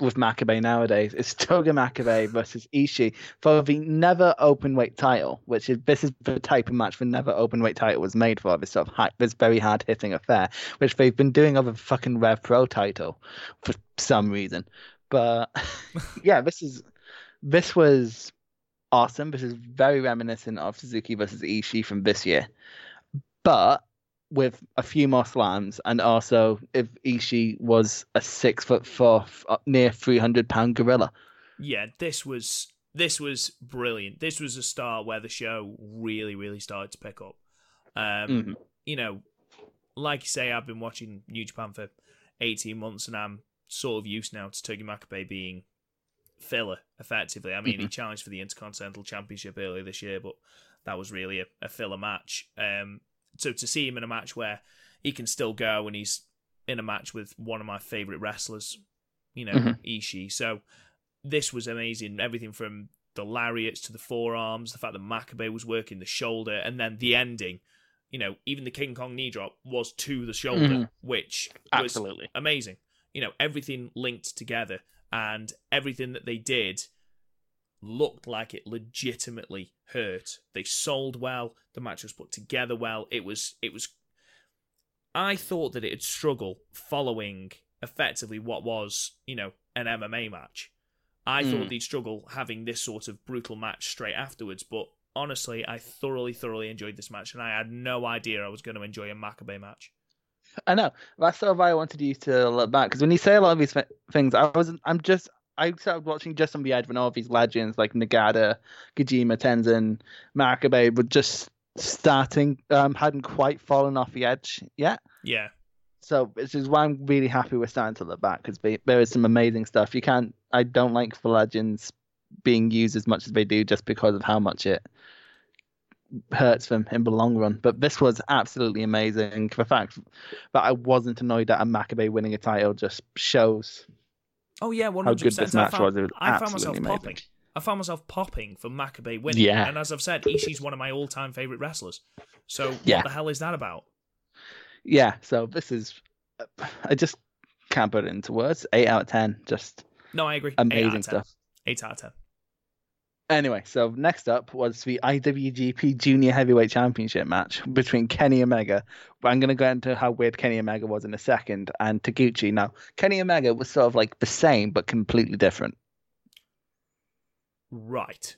with Makabe nowadays. It's *laughs* Togi Makabe versus Ishii for the never open weight title, which is this is the type of match the never open weight title was made for. This sort of high, this very hard hitting affair, which they've been doing over the fucking Rev Pro title for some reason. But *laughs* yeah, this is this was awesome. This is very reminiscent of Suzuki versus Ishii from this year, but with a few more slams, and also if Ishii was a six foot four, uh, near three hundred pound gorilla. Yeah, this was this was brilliant. This was a start where the show really, really started to pick up. Um, Mhm. You know, like you say, I've been watching New Japan for eighteen months, and I'm sort of used now to Togi Makabe being filler, effectively. I mean, he challenged for the Intercontinental Championship earlier this year, but that was really a, a filler match. Um, so to see him in a match where he can still go and he's in a match with one of my favorite wrestlers, you know, Mhm. Ishii. So this was amazing. Everything from the lariats to the forearms, the fact that Makabe was working the shoulder, and then the ending. You know, even the King Kong knee drop was to the shoulder, Mhm. which was Absolutely. amazing. You know, everything linked together, and everything that they did looked like it legitimately hurt. They sold well. The match was put together well. It was. It was. I thought that it'd struggle following effectively what was, you know, an MMA match. I Mm. thought they'd struggle having this sort of brutal match straight afterwards, but honestly, I thoroughly, thoroughly enjoyed this match, and I had no idea I was going to enjoy a Makabe match. I know. That's sort of why I wanted you to look back because when you say a lot of these th- things, I wasn't. I'm just. I started watching just on the edge when all these legends like Nagata, Kojima, Tenzan, Makabe were just starting. Um, hadn't quite fallen off the edge yet. Yeah, So this is why I'm really happy we're starting to look back because there is some amazing stuff. You can't. I don't like the legends being used as much as they do just because of how much it hurts them in the long run. But this was absolutely amazing. The fact that I wasn't annoyed at a Makabe winning a title just shows Oh yeah, one hundred percent. I found, was. Was I found myself amazing. popping. I found myself popping for Makabe winning. Yeah. And as I've said, Ishii's one of my all-time favorite wrestlers. So Yeah. what the hell is that about? Yeah. So this is. I just can't put it into words. Eight out of ten. Just No, I agree. Eight out of amazing 10. stuff. Eight out of ten. Anyway, so next up was the IWGP Junior Heavyweight Championship match between Kenny Omega. I'm going to go into how weird Kenny Omega was in a second, and Taguchi. Now, Kenny Omega was sort of like the same but completely different, Right.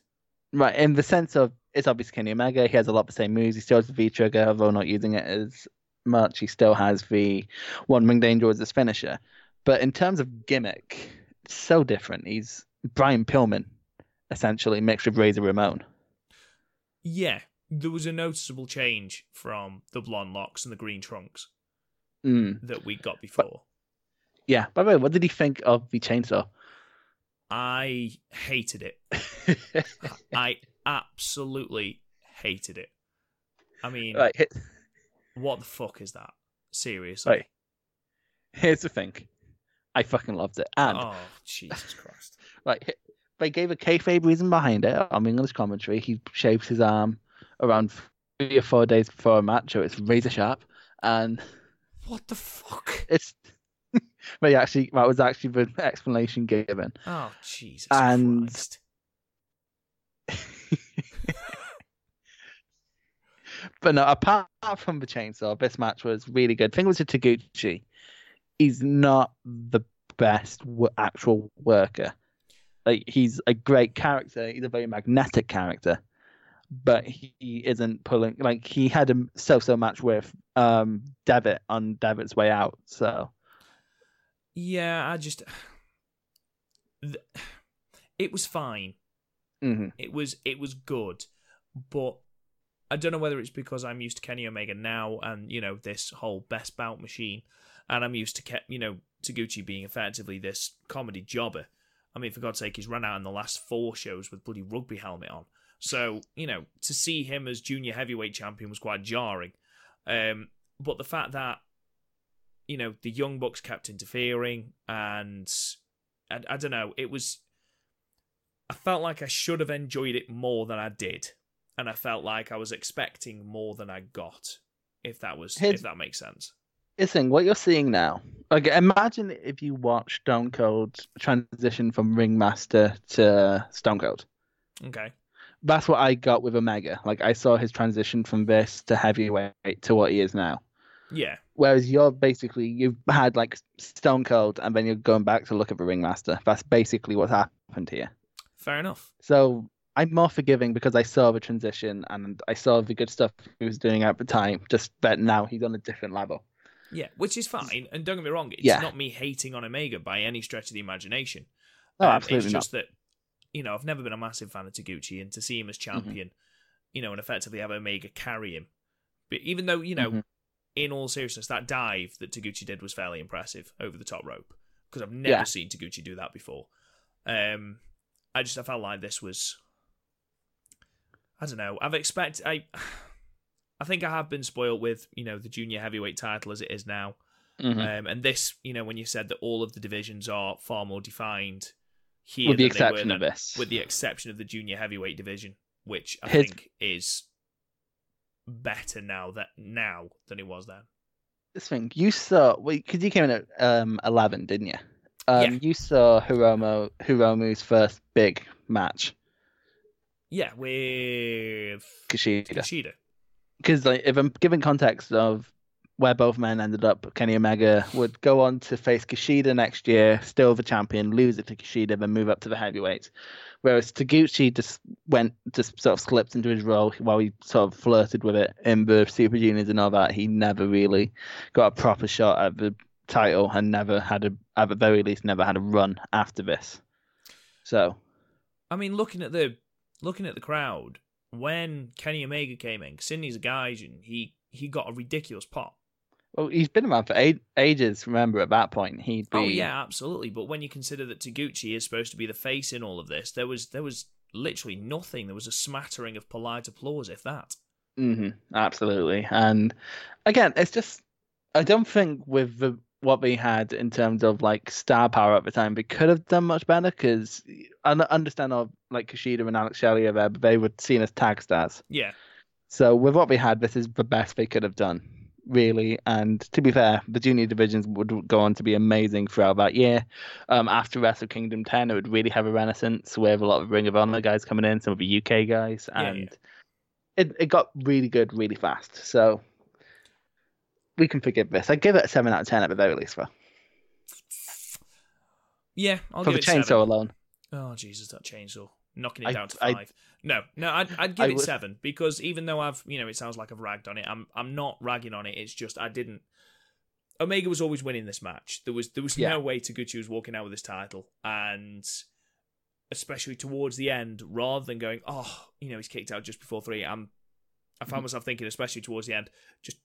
right? In the sense of it's obviously Kenny Omega. He has a lot of the same moves. He still has the V trigger, although not using it as much. He still has the One-Winged Angel as his finisher. But in terms of gimmick, so different. He's Brian Pillman, essentially mixed with Razor Ramon. Yeah, there was a noticeable change from the blonde locks and the green trunks Mm. that we got before. Yeah. By the way, what did he think of the chainsaw? I hated it. *laughs* I absolutely hated it. I mean, right. Hit, what the fuck is that? Seriously. right. Here's the thing. I fucking loved it. And Oh, Jesus Christ. *laughs* Like he- they gave a kayfabe reason behind it on English commentary. He shapes his arm around three or four days before a match, so it's razor sharp, and What the fuck? it's. *laughs* but actually, that was actually the explanation given. Oh, Jesus And- Christ. *laughs* But no, apart from the chainsaw, this match was really good. Thing was with Taguchi, he's not the best actual worker. Like he's a great character. He's a very magnetic character, but he isn't pulling. Like he had a so-so match with um Devitt on Devitt's way out. So Yeah, I just. *sighs* *sighs* It was fine. mhm. It was it was good, but I don't know whether it's because I'm used to Kenny Omega now, and you know this whole best bout machine, and I'm used to you know Taguchi being effectively this comedy jobber. I mean, for God's sake, he's run out in the last four shows with bloody rugby helmet on. So you know to see him as junior heavyweight champion was quite jarring. Um, but the fact that you know the young bucks kept interfering, and I, I don't know, it was. I felt like I should have enjoyed it more than I did, and I felt like I was expecting more than I got. If that was, Here's- if that makes sense. Listen, what you're seeing now. Like, imagine if you watch Stone Cold transition from Ringmaster to Stone Cold. Okay. that's what I got with Omega. Like I saw his transition from this to heavyweight to what he is now. Yeah. Whereas you're basically you've had like Stone Cold and then you're going back to look at the Ringmaster. That's basically what's happened here. Fair enough. So I'm more forgiving because I saw the transition and I saw the good stuff he was doing at the time. Just that now he's on a different level. Yeah, which is fine. And don't get me wrong, it's Yeah. not me hating on Omega by any stretch of the imagination. No, Um, absolutely It's not. just that, you know, I've never been a massive fan of Taguchi, and to see him as Mm-hmm. champion, you know, and effectively have Omega carry him. But even though, you know, Mhm. in all seriousness, that dive that Taguchi did was fairly impressive over the top rope because I've never Yeah. seen Taguchi do that before. Um, I just I felt like this was, I don't know. I've expect I, I think I have been spoiled with you know the junior heavyweight title as it is now. Mhm. Um, and this, you know, when you said that all of the divisions are far more defined here, with the than they were exception of this. with the exception of the junior heavyweight division, which I His- think is better now that now than it was then. this thing you saw because you came in at um 11 didn't you um Yeah. you saw hiromu hiromu's first big match Yeah, with kushida Kushida. Because like if i'm giving context of where both men ended up kenny omega would go on to face kushida next year still the champion lose it to kushida then move up to the heavyweight. Whereas taguchi just went just sort of slipped into his role while he sort of flirted with it in the super juniors and all that. He never really got a proper shot at the title and never had a at the very least never had a run after this. So. I mean, looking at the looking at the crowd when Kenny Omega came in, Sydney's a Gaijin, he he got a ridiculous pop. well he's been around for eight, ages remember at that point he'd be Oh yeah, absolutely. But when you consider that Taguchi is supposed to be the face in all of this, there was there was literally nothing. There was a smattering of polite applause, if that. Mm-hmm. absolutely. And again, it's just I don't think with the what we had in terms of like star power at the time, we could have done much better because I understand of like Kushida and Alex Shelley are there, but they were seen as tag stars. Yeah, So with what we had, this is the best they could have done, really. And to be fair, the junior divisions would go on to be amazing throughout that year. Um, after Wrestle Kingdom 10, it would really have a renaissance with a lot of Ring of Honor guys coming in, some of the UK guys, Yeah, and yeah. it it got really good really fast. So we can forgive this. I give it a seven out of ten at the very least, for yeah. I'll for give the chainsaw seven. alone. Oh Jesus, that chainsaw knocking it I- down to I- five. no, no, I'd, I'd give I it would- seven because even though I've you know it sounds like I've ragged on it, I'm I'm not ragging on it. It's just I didn't. Omega was always winning this match. There was there was Yeah. no way Taguchi was walking out with this title, and especially towards the end, rather than going, oh, you know, he's kicked out just before three. I'm, I Mm-hmm. found myself thinking, especially towards the end, just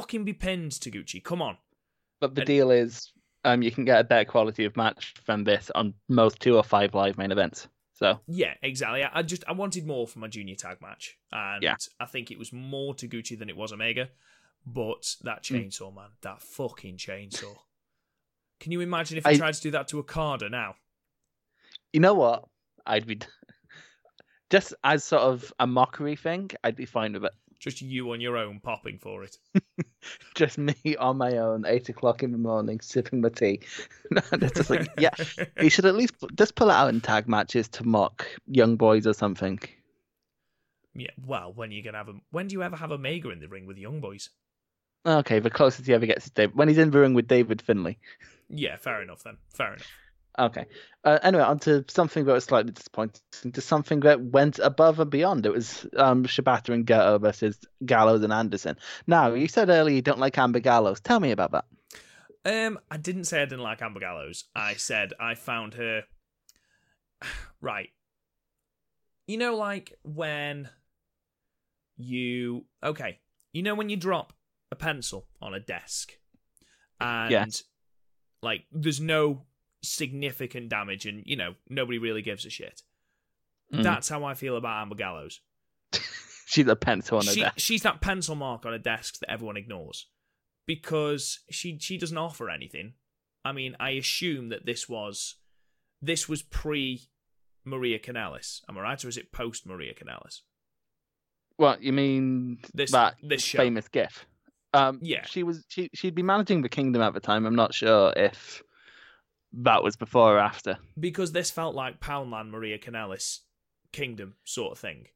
fucking be pinned, Taguchi. Come on. But the And- deal is, um, you can get a better quality of match from this on most two or five live main events. So Yeah, exactly. I, I just I wanted more from my junior tag match, and Yeah. I think it was more Taguchi than it was Omega. But that Hmm. chainsaw, man, that fucking chainsaw. Can you imagine if he I- tried to do that to Okada now? you know what? I'd be *laughs* just as sort of a mockery thing. I'd be fine with it. Just you on your own popping for it. *laughs* Just me on my own, eight o'clock in the morning, sipping my tea. *laughs* And it's just like, yeah, you should at least just pull it out in tag matches to mock young boys or something. yeah. Well, when are you gonna have a? When do you ever have Omega in the ring with young boys? Okay, the closest he ever gets is Dave when he's in the ring with David Finlay. Yeah, fair enough then. Fair enough. Okay. Uh, anyway, on to something that was slightly disappointing, to something that went above and beyond. It was um, Shibata and Goto versus Gallows and Anderson. Now, you said earlier you don't like Amber Gallows. Tell me about that. Um, I didn't say I didn't like Amber Gallows. I said I found her *sighs* right. You know, like when you okay, you know when you drop a pencil on a desk, and Yeah. like there's no significant damage, and you know nobody really gives a shit. Mm. That's how I feel about Amber Gallows. *laughs* She's a pencil on She, desk. she's that pencil mark on a desk that everyone ignores because she she doesn't offer anything. I mean, I assume that this was this was pre Maria Kanellis. Am I right, or is it post Maria Kanellis? What you mean? This- that this show. famous GIF. Um, Yeah. She was. She she'd be managing the kingdom at the time. I'm not sure if that was before or after. Because this felt like Poundland Maria Kanellis Kingdom sort of thing.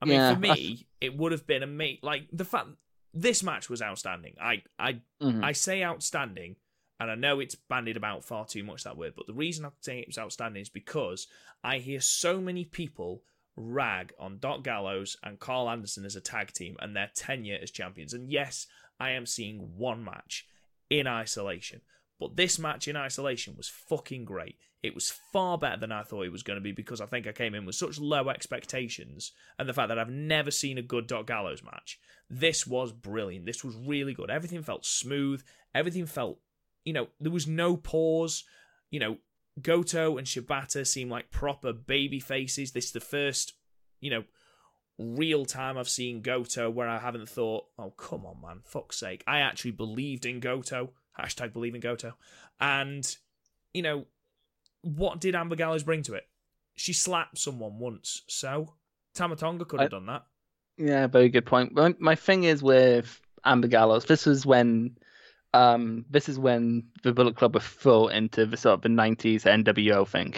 I mean, Yeah, for me, it would have been a mate like the fact this match was outstanding. I I Mhm. I say outstanding, and I know it's bandied about far too much that word, but the reason I say it was outstanding is because I hear so many people rag on Doc Gallows and Karl Anderson as a tag team and their tenure as champions. And yes, I am seeing one match in isolation, but this match in isolation was fucking great. It was far better than I thought it was going to be because I think I came in with such low expectations and the fact that I've never seen a good Doc Gallows match. This was brilliant. This was really good. Everything felt smooth. Everything felt, you know, there was no pause. You know, Goto and Shibata seem like proper baby faces. This is the first, you know, real time I've seen Goto where I haven't thought, oh, come on, man, fuck's sake. I actually believed in Goto. Hashtag believe in Goto. And, you know, what did Amber Gallows bring to it? She slapped someone once, so Tama Tonga could have I- done that. Yeah, very good point. My, my thing is with Amber Gallows. This was when, um, this is when the Bullet Club were full into the sort of the '90s NWO thing,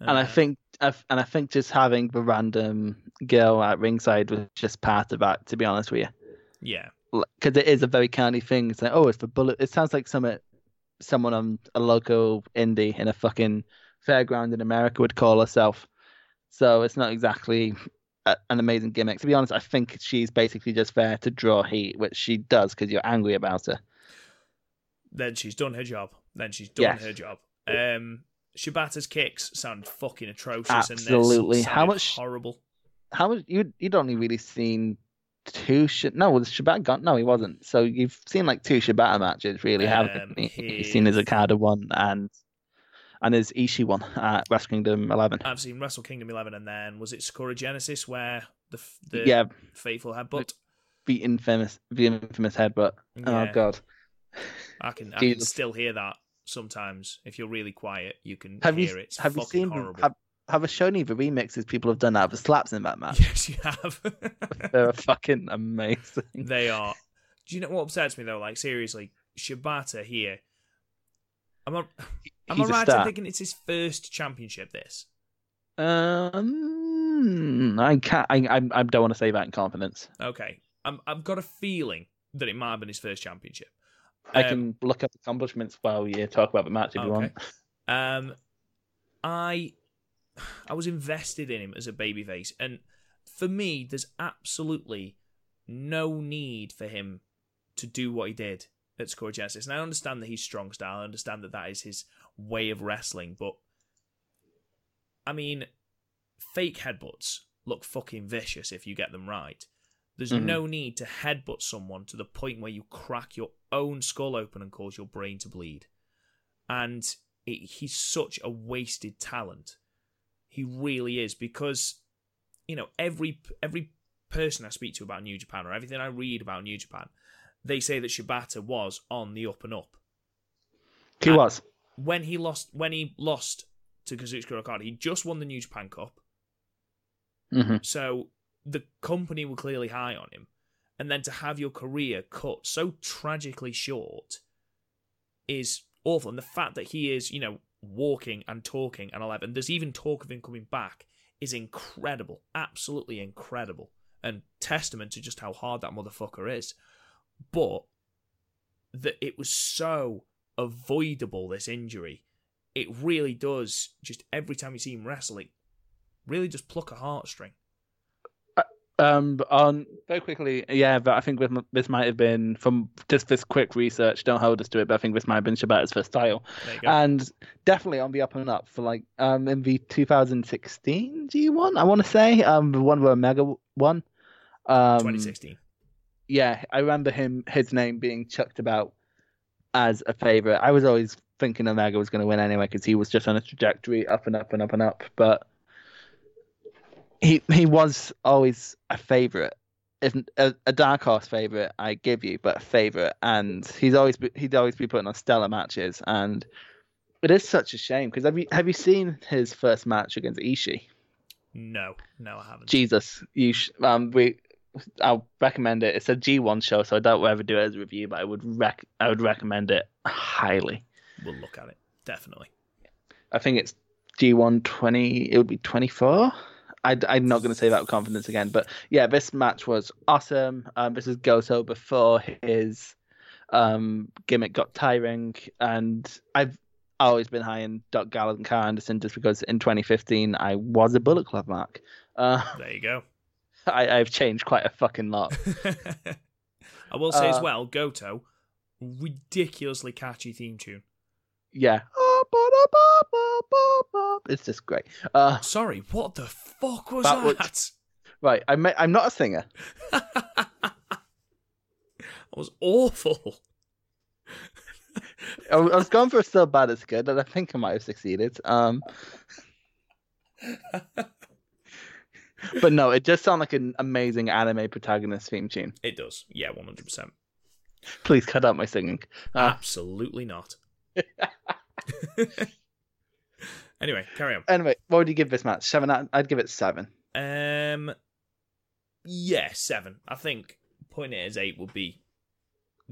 and I think, and I think just having the random girl at ringside was just part of that. To be honest with you, yeah, because it is a very canny thing. It's like, oh, it's the Bullet. It sounds like some someone on a local indie in a fucking fairground in America would call herself. So it's not exactly a, an amazing gimmick. To be honest, I think she's basically just there to draw heat, which she does because you're angry about her. then she's done her job. Then she's done Yes. her job. Um, Shibata's kicks sound fucking atrocious. Absolutely. How much- horrible? How much you you'd only really seen two sh- no was Shibata gone? No, he wasn't. So you've seen like two Shibata matches, really, haven't Um, you? You've seen his Okada one and and his Ishii one at Wrestle Kingdom 11. I've seen Wrestle Kingdom 11, and then was it Sakura Genesis where the the yeah, faithful headbutt? the infamous the infamous headbutt. Oh god. I can I can still hear that sometimes. If you're really quiet, you can Have hear you it. It's have you seen horrible. have, have I shown you the remixes people have done out of the slaps in that match? *laughs* Yes, you have. *laughs* They're fucking amazing. They are. Do you know what upsets me though? Like seriously, Shibata here. I'm. I, am He's I right in thinking it's his first championship? This. Um, I can't. I I, I don't want to say that in confidence. Okay, I'm, I've got a feeling that it might have been his first championship. I Um, can look up accomplishments while you talk about the match if you want. Um, I I was invested in him as a babyface, and for me, there's absolutely no need for him to do what he did at Sakura Genesis. And I understand that he's strong style. I understand that that is his way of wrestling, but I mean, fake headbutts look fucking vicious if you get them right. There's Mhm. no need to headbutt someone to the point where you crack your own skull open and cause your brain to bleed. and it, he's such a wasted talent. He really is because you know every every person I speak to about New Japan or everything I read about New Japan, they say that Shibata was on the up and up. He And was. when he lost when he lost to Kazuchika Okada, he just won the New Japan Cup. hmm So the company were clearly high on him. And then to have your career cut so tragically short is awful. And the fact that he is, you know, walking and talking and 11, there's even talk of him coming back, is incredible. Absolutely incredible. And testament to just how hard that motherfucker is. But that it was so avoidable, this injury. It really does, just every time you see him wrestle, it really just pluck a heartstring. Um, on very quickly, yeah, but I think this, this might have been from just this quick research. Don't hold us to it, but I think this might have been Shibata's first title, There you go. and definitely on the up and up for like um in the 2016 G1. I want to say um the one where Omega won. Um, 2016. yeah, I remember him his name being chucked about as a favorite. I was always thinking Omega was going to win anyway because he was just on a trajectory up and up and up and up. But he he was always a favorite, if a, a dark horse favorite. I give you, but a favorite, and he's always be, he'd always be putting on stellar matches, and it is such a shame because have you have you seen his first match against Ishii? No, no, I haven't. Jesus, you sh- um we I'll recommend it. It's a G1 show, so I doubt we'll ever do it as a review, but I would rec I would recommend it highly. We'll look at it. Definitely. I think it's G1 20. It would be 24. I, I'm not going to say that with confidence again, but yeah, this match was awesome. Um, this is Goto before his um gimmick got tiring, and I've always been high in Doc Gallows and Karl Anderson just because in 2015 I was a Bullet Club mark. Uh, There you go. *laughs* I, I've changed quite a fucking lot. *laughs* I will say as Uh, well, Goto, ridiculously catchy theme tune. Yeah. It's just great. Uh, Sorry, what the fuck was That that? was- right, I'm I'm not a singer. *laughs* that was awful. I, was going for so bad as good, and I think I might have succeeded. Um, *laughs* but no, it just sounded like an amazing anime protagonist theme tune. It does. Yeah, 100%. Please cut out my singing. Uh, Absolutely not. *laughs* *laughs* anyway, carry on. anyway, what would you give this match? Seven. I'd give it seven. Um, yeah, seven. I think putting it as eight would be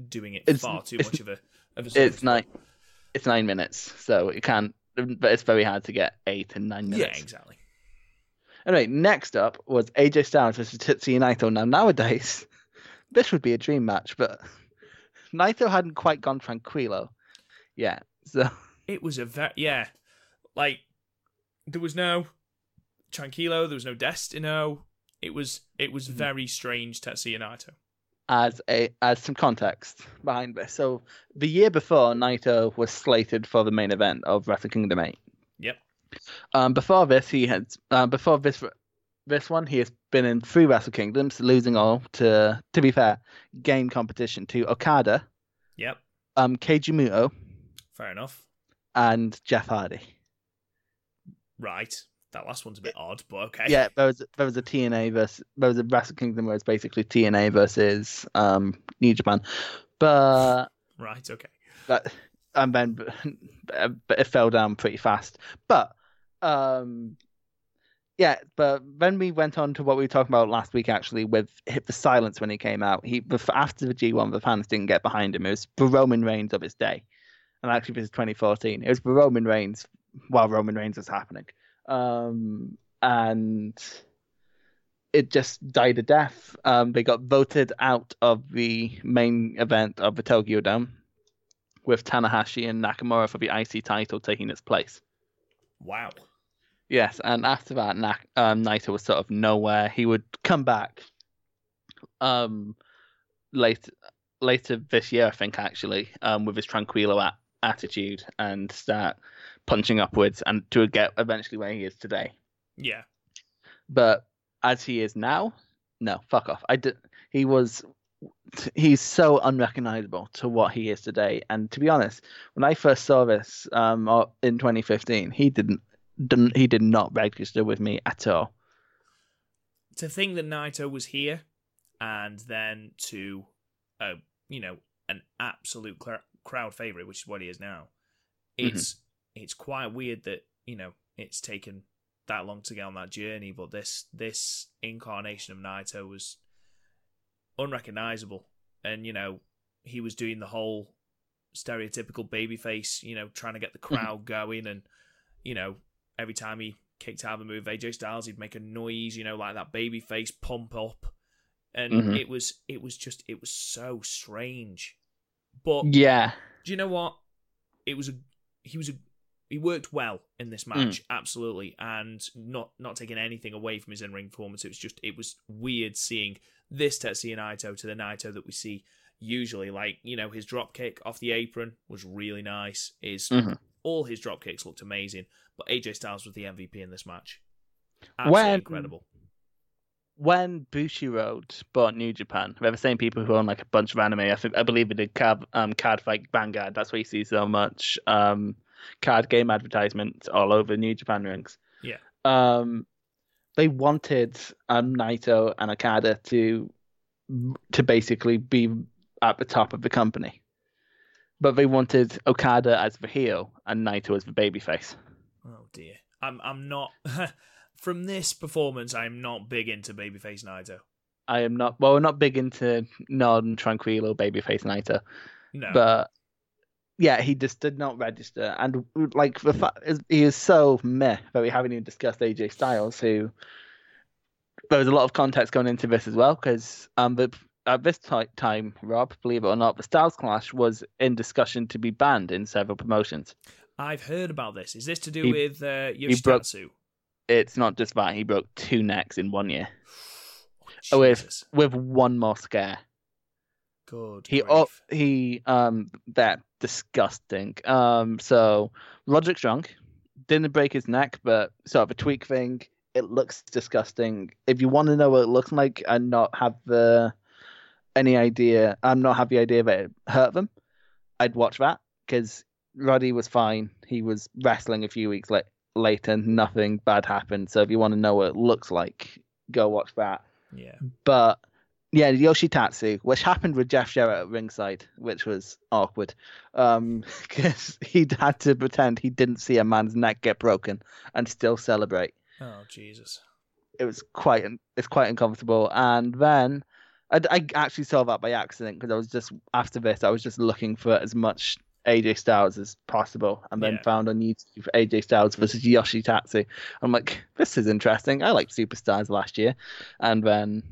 doing it It's- far too much of a of a. It's nine. It's nine minutes, so it can't. But it's very hard to get eight in nine minutes. Yeah, exactly. Anyway, next up was AJ Styles versus Tetsuya Naito. Now, nowadays, *laughs* this would be a dream match, but *laughs* Naito hadn't quite gone tranquilo yet. So, It was a very yeah, like there was no Tranquilo, there was no Destino. It was it was Mhm. very strange Tetsuya Naito. as a as some context behind this, so the year before, Naito was slated for the main event of Wrestle Kingdom 8. Yep. Um, before this, he had uh, before this this one, he has been in three Wrestle Kingdoms, losing all to to be fair, game competition to Okada, Yep, um, Keiji Muto, fair enough. And Jeff Hardy. Right, that last one's a bit odd, but okay. Yeah, there was there was a TNA versus there was a Wrestle Kingdom where it's basically TNA versus um New Japan, but Right, okay. that and then but it fell down pretty fast. But um yeah, but then we went on to what we were talking about last week actually with hit the silence when he came out. He after the G1 the fans didn't get behind him. It was the Roman Reigns of his day. And actually this is 2014. It was the Roman Reigns while Roman Reigns was happening. Um and it just died a death. Um, they got voted out of the main event of the Tokyo Dome, with Tanahashi and Nakamura for the IC title taking its place. Wow. Yes, and after that, Nak- um, Naito was sort of nowhere. He would come back, um, later later this year, I think actually, um, with his tranquilo a- attitude and start punching upwards and to get eventually where he is today. Yeah. But as he is now, no, fuck off. I did. He was he's so unrecognizable to what he is today. And to be honest, when I first saw this um in 2015, he didn't, didn't he did not register with me at all. To think that Naito was here, and then to, uh, you know, an absolute cl- crowd favorite, which is what he is now. Mm-hmm. It's mm-hmm. it's quite weird that you know it's taken that long to get on that journey, but this this incarnation of Naito was unrecognizable, and you know he was doing the whole stereotypical babyface, you know, trying to get the Mm-hmm. crowd going, and you know every time he kicked out of a move, AJ Styles he'd make a noise, you know, like that babyface pump up, and Mhm. it was it was just it was so strange, but Yeah, do you know what? It was a he was a he worked well in this match, absolutely, and not not taking anything away from his in ring performance. It was just it was weird seeing this Tetsuya Naito to the Naito that we see usually. Like you know his drop kick off the apron was really nice. His Mhm. all his drop kicks looked amazing, but AJ Styles was the MVP in this match. Absolutely When- incredible. When Bushiroad bought New Japan, they're the same people who own like a bunch of anime. I think I believe they did card, um, card fight Vanguard. That's why you see so much um, card game advertisements all over New Japan rings. Yeah. Um, they wanted um, Naito and Okada to to basically be at the top of the company, but they wanted Okada as the heel and Naito as the babyface. Oh dear, I'm I'm not. *laughs* From this performance, I'm not big into babyface Naito. I am not well, we're not big into non Tranquilo babyface Naito. No, but yeah, he just did not register, and like the fact is, he is so meh that we haven't even discussed AJ Styles, who there was a lot of context going into this as well, because um, but at this ti- time, Rob, believe it or not, the Styles Clash was in discussion to be banned in several promotions. I've heard about this. Is this to do He- with uh, broke- Yoshitatsu? It's not just that he broke two necks in one year Oh, with with one more scare. Good. He oh, he um that disgusting. Um so Roderick Strong. didn't break his neck, but sort of a tweak thing. It looks disgusting. If you want to know what it looks like and not have the any idea, I'm not have the idea that it hurt them, I'd watch that because Roddy was fine. He was wrestling a few weeks la- later. Nothing bad happened. So if you want to know what it looks like, go watch that. Yeah. But yeah, Yoshitatsu, which happened with Jeff Jarrett at ringside, which was awkward, um, *laughs* because he'd had to pretend he didn't see a man's neck get broken and still celebrate. Oh Jesus. It was quite, it's quite uncomfortable. And then I, I actually saw that by accident because I was just after this, I was just looking for as much AJ Styles as possible, and then Yeah. found on YouTube AJ Styles versus Yoshi Tatsu. I'm like, this is interesting. I liked Superstars last year, and then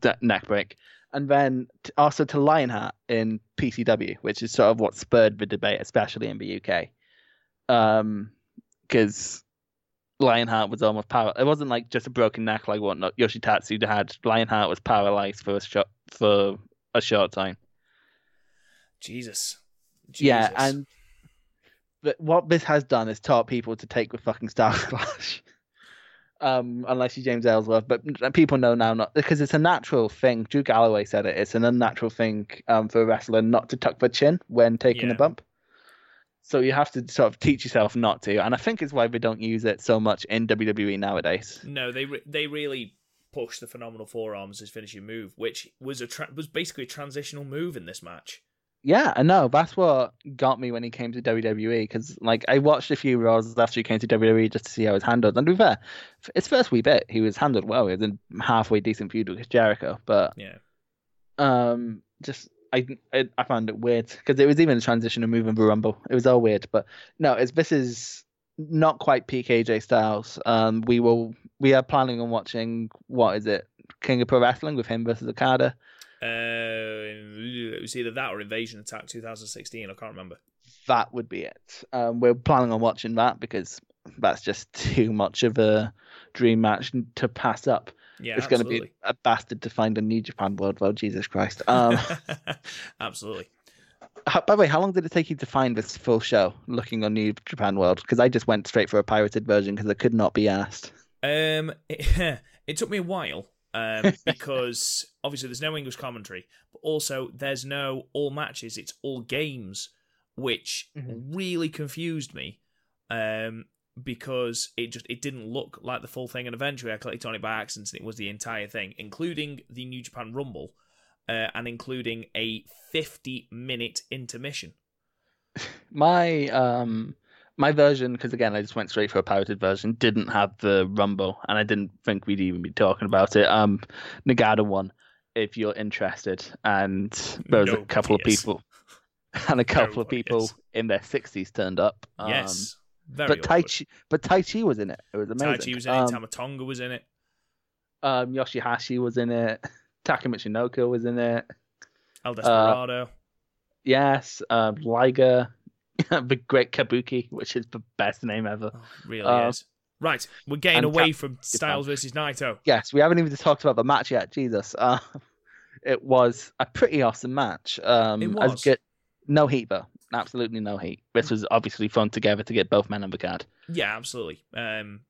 d- neck break, and then t- also to Lionheart in PCW, which is sort of what spurred the debate, especially in the UK, um, because Lionheart was almost power. It wasn't like just a broken neck like what Yoshitatsu had. Lionheart was paralyzed for a short for a short time. Jesus. Yeah, and but what this has done is taught people to take with fucking Star *laughs* Clash. Um, unless you're James Ellsworth, but people know now not because it's a natural thing. Drew Galloway said it. It's an unnatural thing um, for a wrestler not to tuck their chin when taking Yeah. a bump. So you have to sort of teach yourself not to, and I think it's why they don't use it so much in WWE nowadays. No, they re- they really pushed the phenomenal forearms as finishing move, which was a tra- was basically a transitional move in this match. Yeah, I know. That's what got me when he came to WWE because, like, I watched a few Raws after he came to WWE just to see how he was handled. And to be fair, his first wee bit, he was handled well. He was in halfway decent feud with Jericho, but Yeah. um, just I I, I found it weird because it was even a transition of moving the Rumble. It was all weird, but no, it's this is not quite PKJ Styles. Um, we will we are planning on watching what is it, King of Pro Wrestling with him versus Okada. Uh, it was either that or Invasion Attack 2016. I can't remember. that would be it. Um, we're planning on watching that because that's just too much of a dream match to pass up. Yeah, it's going to be a bastard to find a New Japan World. Well, Jesus Christ. Um, *laughs* absolutely. how- by the way, how long did it take you to find this full show looking on New Japan World? Because I just went straight for a pirated version because I could not be asked. Um, it, *laughs* it took me a while. Um, *laughs* because obviously there's no English commentary, but also there's no all matches; it's all games, which Mhm. really confused me. Um, because it just it didn't look like the full thing, and eventually I clicked on it by accident, and it was the entire thing, including the New Japan Rumble, uh, and including a 50 minute intermission. *laughs* My um my version, because again I just went straight for a pirated version, didn't have the rumble, and I didn't think we'd even be talking about it. Um, Nagata won, if you're interested, and there was a couple of people, and a couple of people in their sixties turned up. Um, yes, very. but Tai. Chi, but Taichi was in it. It was amazing. Taichi was in it. Um, Tama Tonga was in it. um, Yoshihashi was in it. Taka Michinoku was in it. El Desperado. Yes, um, Liger, *laughs* the Great Kabuki, which is the best name ever. Oh, really uh, is. Right, we're getting away from Styles versus Naito. Yes, we haven't even talked about the match yet. Jesus, uh, *laughs* it was a pretty awesome match. Um, It as was. good- no heat though, absolutely no heat. This was obviously fun together to get both men on the card. Yeah, absolutely. Um,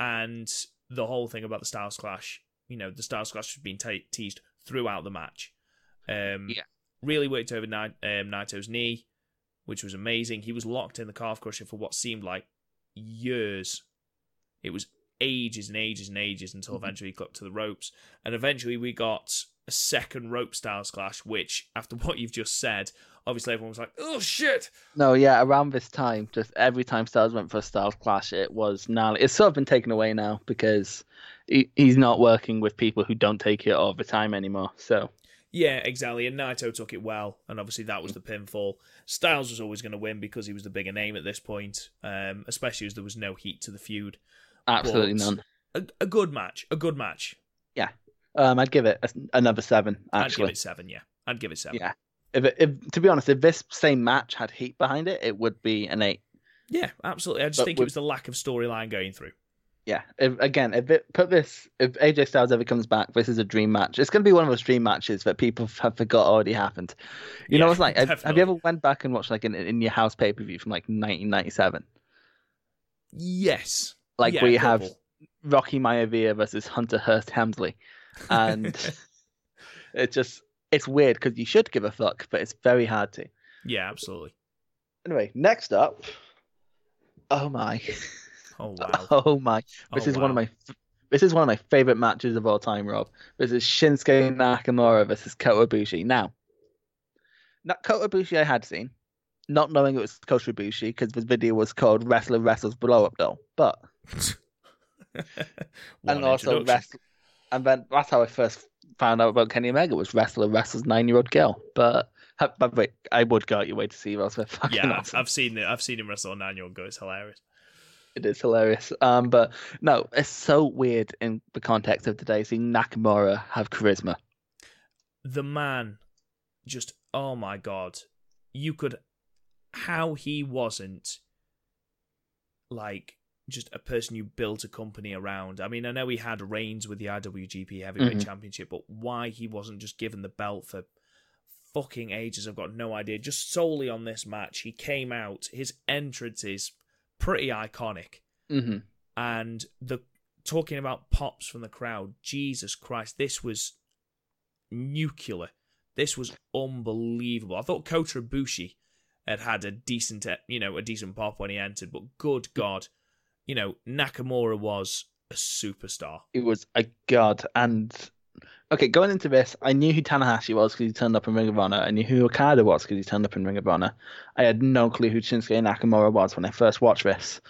and the whole thing about the Styles Clash, you know, the Styles Clash has been te- teased throughout the match. Um, Yeah. Really worked over Ni- um, Naito's knee, which was amazing. He was locked in the calf crusher for what seemed like years. It was ages and ages and ages until Mhm. eventually he got to the ropes. And eventually we got a second rope Styles Clash, which, after *laughs* what you've just said, obviously everyone was like, oh shit! No, yeah, around this time, just every time Styles went for a Styles clash, it was gnarly. It's sort of been taken away now because he, he's not working with people who don't take it all the time anymore. So Yeah, exactly. And Naito took it well, and obviously that was the pinfall. Styles was always going to win because he was the bigger name at this point, um, especially as there was no heat to the feud. absolutely But- none. A, a good match, a good match. Yeah. Um, I'd give it a, another seven. I'd give it seven. Yeah, I'd give it seven. Yeah. if, it, if to be honest, if this same match had heat behind it, it would be an eight. Yeah, absolutely. I just But think it was the lack of storyline going through. Yeah. If, again, if it put this, if AJ Styles ever comes back, this is a dream match. It's going to be one of those dream matches that people have forgot already happened. You know, Yeah, what's like. Have, have you ever went back and watched like an in your house pay per view from like 1997, Yes, like Yeah, where a have. Rocky Maivia versus Hunter Hearst Helmsley, and *laughs* it's just it's weird because you should give a fuck, but it's very hard to. yeah, absolutely. Anyway, next up. Oh my. *laughs* Oh *laughs* wow. Oh my! This Oh, is one of my this is one of my favorite matches of all time, Rob. This is Shinsuke Nakamura versus Kota Ibushi. Now, not Kota Ibushi I had seen, not knowing it was Kota Ibushi because the video was called Wrestler Wrestles Blow Up Doll, but *laughs* and also wrestler, and then that's how I first found out about Kenny Omega was Wrestler Wrestles Nine Year Old Girl. But by the way, I would go out your way to see. *laughs* Fucking Yeah, I've, awesome. I've seen it. I've seen him wrestle on Nine Year Old Go. It's hilarious. It is hilarious. Um, but no, it's so weird in the context of today seeing Nakamura have charisma. the man just oh my god you could how he wasn't like just a person you built a company around i mean i know he had reigns with the iwgp heavyweight Mhm. championship but why he wasn't just given the belt for fucking ages i've got no idea just solely on this match he came out his entrance is pretty iconic. Hmm and the talking about pops from the crowd jesus christ this was nuclear. This was unbelievable. I thought kota ibushi had had a decent you know a decent pop when he entered but good god you know nakamura was a superstar. It was a god. And okay, going into this, I knew who Tanahashi was because he turned up in Ring of Honor. I knew who Okada was because he turned up in Ring of Honor. I had no clue who Shinsuke Nakamura was when I first watched this.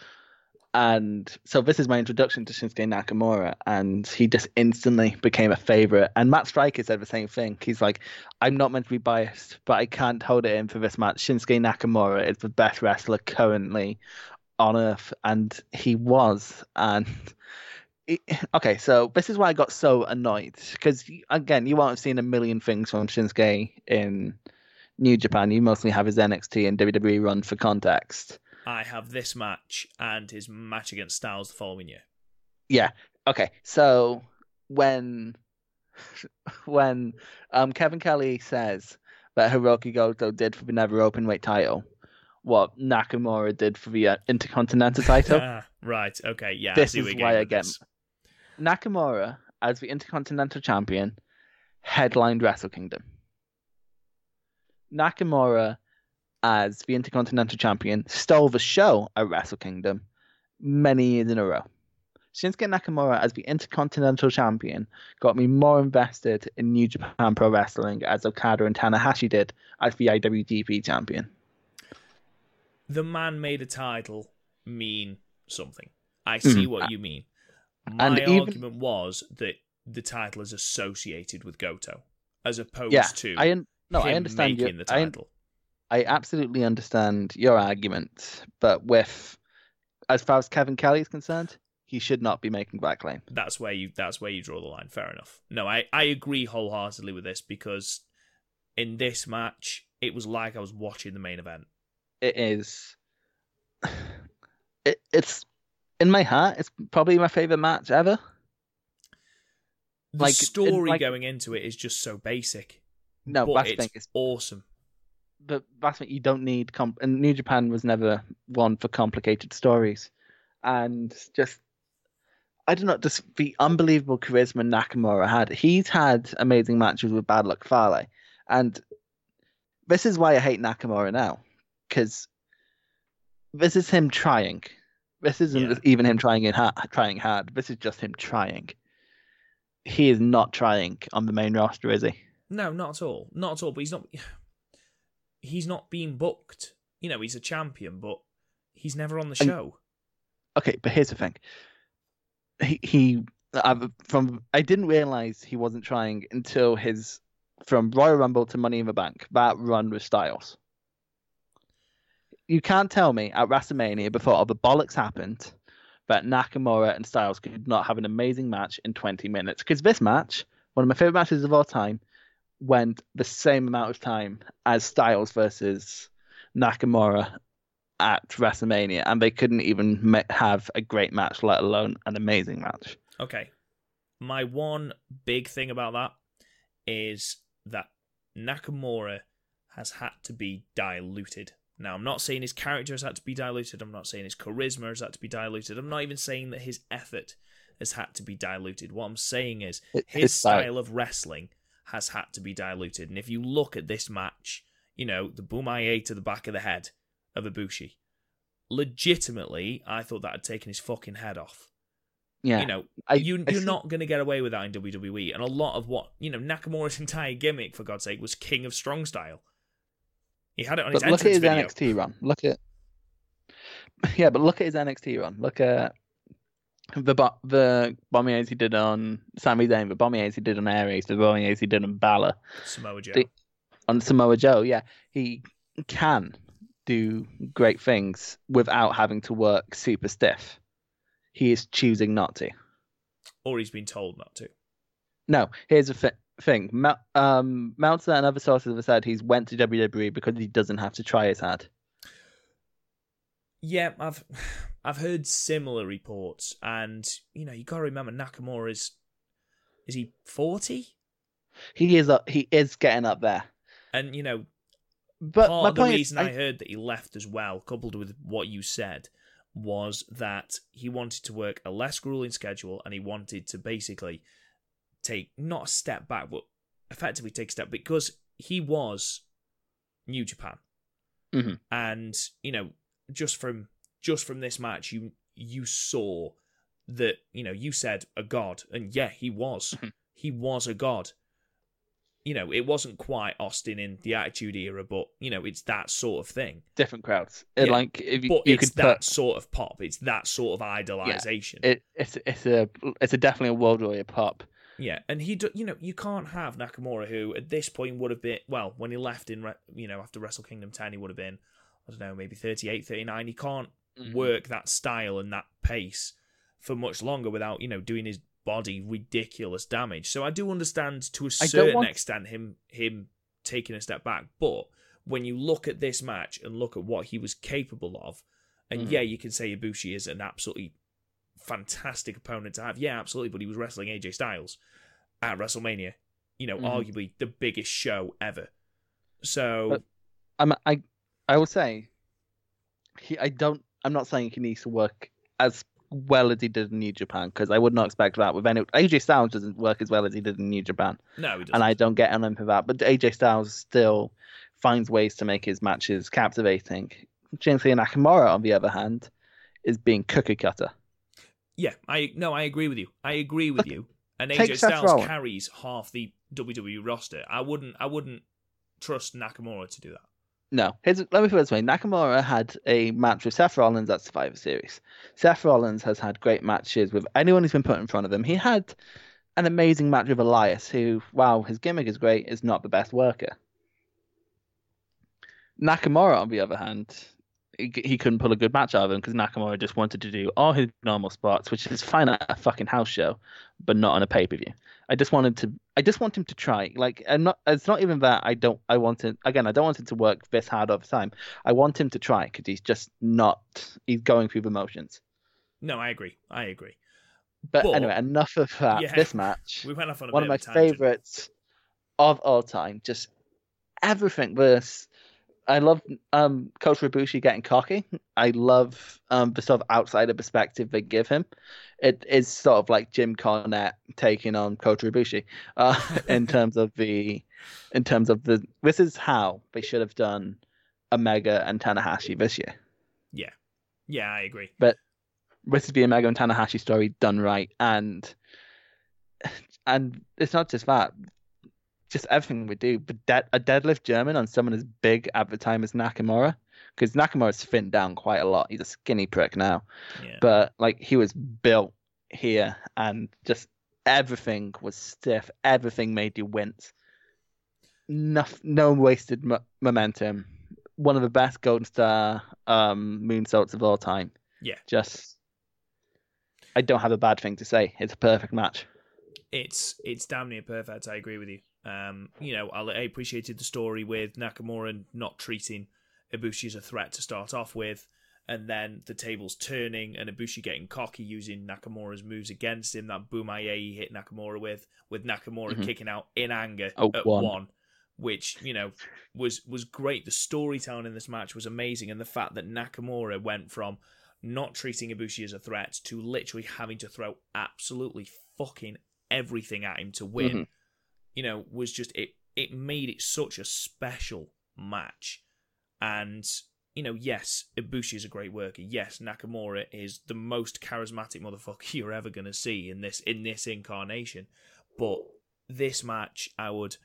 And so this is my introduction to Shinsuke Nakamura, and he just instantly became a favorite. And Matt Striker said the same thing. He's like, I'm not meant to be biased, but I can't hold it in for this match. Shinsuke Nakamura is the best wrestler currently on earth, and he was. And it- *sighs* okay, so this is why I got so annoyed because again, you won't have seen a million things from Shinsuke in New Japan. You mostly have his NXT and WWE run for context. i have this match and his match against styles the following year Yeah. Okay. So when *laughs* when um Kevin Kelly says that Hirooki Goto did for the Never open weight title, what Nakamura did for the uh, Intercontinental title, *laughs* Ah, right okay yeah This is why I get- this. Nakamura as the Intercontinental Champion headlined Wrestle Kingdom. Nakamura as the Intercontinental Champion stole the show at Wrestle Kingdom many years in a row. Shinsuke Nakamura as the Intercontinental Champion got me more invested in New Japan Pro Wrestling as Okada and Tanahashi did as the IWGP Champion. The man made a title mean something. I see Mm. what you mean. My And even- argument was that the title is associated with Goto, as opposed Yeah, to I un- no, I understand making your, the I, title. I absolutely understand your argument, but with as far as Kevin Kelly is concerned, he should not be making that claim. that's where you that's where you draw the line. Fair enough. No, I, I agree wholeheartedly with this because in this match it was like I was watching the main event. It is. *sighs* It, it's in my heart. It's probably my favorite match ever. The Like, in- story like- going into it is just so basic. No, but it's thing. It's, awesome. but that's what you don't need. Comp- and New Japan was never one for complicated stories, and just I don't know, just the unbelievable charisma Nakamura had. He's had amazing matches with Bad Luck Fale, and this is why I hate Nakamura now, because this is him trying. This isn't Yeah. even him trying in ha- trying hard. This is just him trying. He is not trying on the main roster, is he? No, not at all. Not at all. But he's not. *sighs* He's not being booked. You know, he's a champion, but he's never on the And- show. okay, but here's the thing. He he I, from I didn't realize he wasn't trying until his from Royal Rumble to Money in the Bank that run with Styles. You can't tell me at WrestleMania before all the bollocks happened that Nakamura and Styles could not have an amazing match in 20 minutes because this match, one of my favorite matches of all time, went the same amount of time as Styles versus Nakamura at WrestleMania, and they couldn't even have a great match, let alone an amazing match. Okay. My one big thing about that is that Nakamura has had to be diluted. Now, I'm not saying his character has had to be diluted. I'm not saying his charisma has had to be diluted. I'm not even saying that his effort has had to be diluted. What I'm saying is It- his style of wrestling has had to be diluted. And if you look at this match, you know, the boom Bomaye to the back of the head of Ibushi, legitimately, I thought that had taken his fucking head off. yeah, You know, I, you, see- not going to get away with that in WWE. And a lot of what, you know, Nakamura's entire gimmick, for God's sake, was King of Strong Style. He had it on his But look at his video. NXT run. Look at *laughs* yeah, but look at his NXT run. Look at the bo- the Bomayes he did on Sami Zayn, the Bomayes he did on Aries, the Bomayes he did on Balor, Samoa Joe. The- on Samoa Joe. Yeah, he can do great things without having to work super stiff. He is choosing not to. or he's been told not to. No, here's a thi- thing. Mel- um, Meltzer and other sources have said he's went to WWE because he doesn't have to try his hard. Yeah, I've *sighs* I've heard similar reports, and you know, you got to remember Nakamura is is he forty? He is up, he is getting up there. And you know, But part my of the point reason is, I, heard that he left as well, coupled with what you said, was that he wanted to work a less grueling schedule and he wanted to basically take not a step back, but effectively take a step because he was New Japan, Mhm. and you know, just from just from this match, you you saw that you know you said a god, and yeah, he was, Mhm. he was a god you know, it wasn't quite Austin in the Attitude Era, but you know, it's that sort of thing. different crowds. Yeah, like if you, But you it's could that put sort of pop. It's that sort of idolization. it, it's it's a it's a definitely a world warrior pop. Yeah, and he, do, you know, you can't have Nakamura, who at this point would have been, well, when he left in, you know, after Wrestle Kingdom 10, he would have been, I don't know, maybe 38, 39. He can't Mhm. work that style and that pace for much longer without, you know, doing his body ridiculous damage. So I do understand to a certain want- extent him him taking a step back, but when you look at this match and look at what he was capable of, and Mhm. yeah, you can say Ibushi is an absolutely fantastic opponent to have. Yeah, absolutely, but he was wrestling AJ Styles at WrestleMania. You know, Mhm. arguably the biggest show ever. So But- I'm I I will say he I don't I'm not saying he needs to work as well as he did in New Japan because I would not expect that with any. AJ Styles doesn't work as well as he did in New Japan, No, and I don't get on him for that. But AJ Styles still finds ways to make his matches captivating. Shinsuke Nakamura, on the other hand, is being cookie cutter. Yeah, I no, I agree with you. I agree with you. And AJ Styles carries half the WWE roster. I wouldn't, I wouldn't trust Nakamura to do that. No, here's, let me put it this way: Nakamura had a match with Seth Rollins at Survivor Series. Seth Rollins has had great matches with anyone who's been put in front of him. He had an amazing match with Elias, who, wow, his gimmick is great, is not the best worker. Nakamura, on the other hand, he, couldn't pull a good match out of him because Nakamura just wanted to do all his normal spots, which is fine at a fucking house show, but not on a pay per view. I just wanted to. I just want him to try. Like, I'm not. It's not even that I don't. I want him again. I don't want him to work this hard all the time. I want him to try because he's just not. He's going through the motions. No, I agree. I agree. But, But- anyway, enough of that. Yeah. This match, *laughs* We went off on a one of my of favorites of all time. Just everything. This. I love um, Kota Ibushi getting cocky. I love um, the sort of outsider perspective they give him. It is sort of like Jim Cornette taking on Kota Ibushi uh, *laughs* in terms of the, in terms of the. This is how they should have done Omega and Tanahashi this year. Yeah, yeah, I agree. But this is the Omega and Tanahashi story done right, and and it's not just that, just everything we do. But de- a deadlift German on someone as big at the time as Nakamura, because Nakamura's thinned down quite a lot. He's a skinny prick now, Yeah, but like he was built here, and just everything was stiff. Everything made you wince. No, no wasted mo- momentum. One of the best Golden Star um, moonsaults of all time yeah. just I don't have a bad thing to say. It's a perfect match. It's it's damn near perfect. I agree with you. Um, you know, I, appreciated the story with Nakamura not treating Ibushi as a threat to start off with, and then the tables turning and Ibushi getting cocky using Nakamura's moves against him. That Bomaye he hit Nakamura with, with Nakamura Mhm. kicking out in anger Oh, at one. one. which you know was was great. The storytelling in this match was amazing, and the fact that Nakamura went from not treating Ibushi as a threat to literally having to throw absolutely fucking everything at him to win, Mhm. You know, was just it. It made it such a special match, and you know, yes, Ibushi is a great worker. Yes, Nakamura is the most charismatic motherfucker *laughs* you're ever gonna see in this in this incarnation. But this match, I would,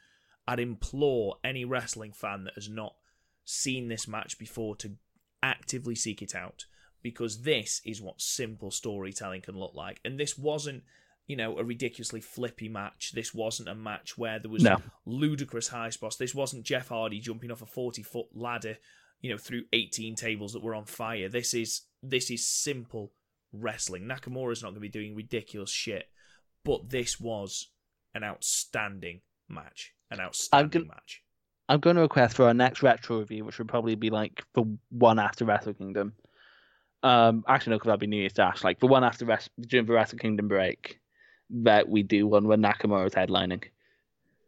I'd implore any wrestling fan that has not seen this match before to actively seek it out because this is what simple storytelling can look like. And this wasn't, you know, a ridiculously flippy match. This wasn't a match where there was No. ludicrous high spots. This wasn't Jeff Hardy jumping off a 40 foot ladder, you know, through 18 tables that were on fire. This is this is simple wrestling. Nakamura's not going to be doing ridiculous shit, but this was an outstanding match. An outstanding gonna- match. I'm going to request for our next retro review, which would probably be like the one after Wrestle Kingdom. Um, actually, no, because that'd be New Year's Dash. Like the one after Wres- during the Wrestle Kingdom break, that we do one when Nakamura's headlining.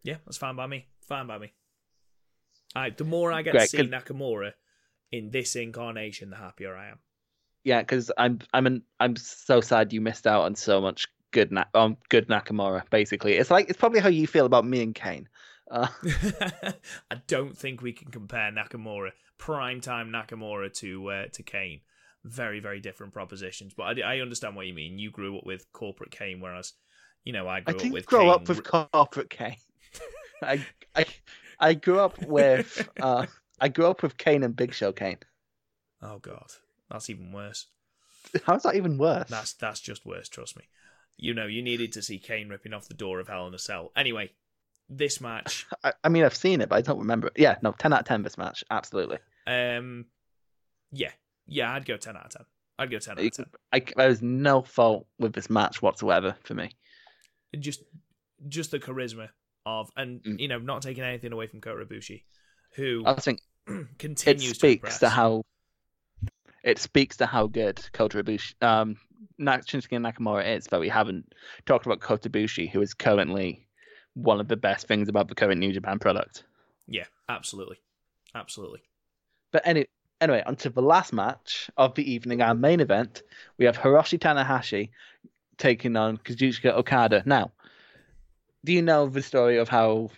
Yeah, that's fine by me. Fine by me. I, the more I get Great, to see Nakamura in this incarnation, the happier I am. Yeah, because I'm I'm an, I'm so sad you missed out on so much good Na- um good Nakamura. Basically, it's like it's probably how you feel about me and Kane. Uh, *laughs* *laughs* I don't think we can compare Nakamura, primetime Nakamura, to uh, to Kane. Very, very different propositions. But I, I understand what you mean. You grew up with corporate Kane, whereas, you know, I I grew up didn't with grow Kane. up with corporate Kane. I I I grew up with uh I grew up with Kane and Big Show Kane. Oh God, that's even worse. How's that even worse? That's that's just worse. Trust me. You know, you needed to see Kane ripping off the door of Hell in a Cell. Anyway, this match. *laughs* I, I mean, I've seen it, but I don't remember it. Yeah, no, 10 out of 10 this match. Absolutely. Um, yeah, yeah, I'd go ten out of ten. I'd go ten out of ten. I, there was no fault with this match whatsoever for me. Just, just the charisma of, and Mm. you know, not taking anything away from Kota Ibushi, who I think *clears throat* continues to speaks impress. to how it speaks to how good Kota Ibushi, um, Shinsuke Nakamura is, but we haven't talked about Kota Ibushi, who is currently one of the best things about the current New Japan product. Yeah, absolutely, absolutely. But any, Anyway, onto the last match of the evening, our main event. We have Hiroshi Tanahashi taking on Kazuchika Okada. Now, do you know the story of how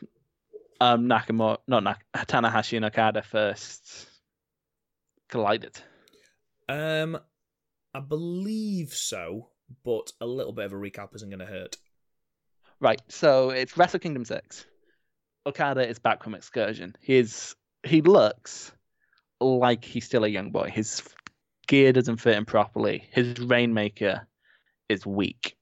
um, Nakamura, not Nak- Tanahashi and Okada first collided? Um, I believe so, but a little bit of a recap isn't going to hurt. Right, so it's Wrestle Kingdom 6. Okada is back from excursion. He's he looks like he's still a young boy. His gear doesn't fit him properly. His rainmaker is weak.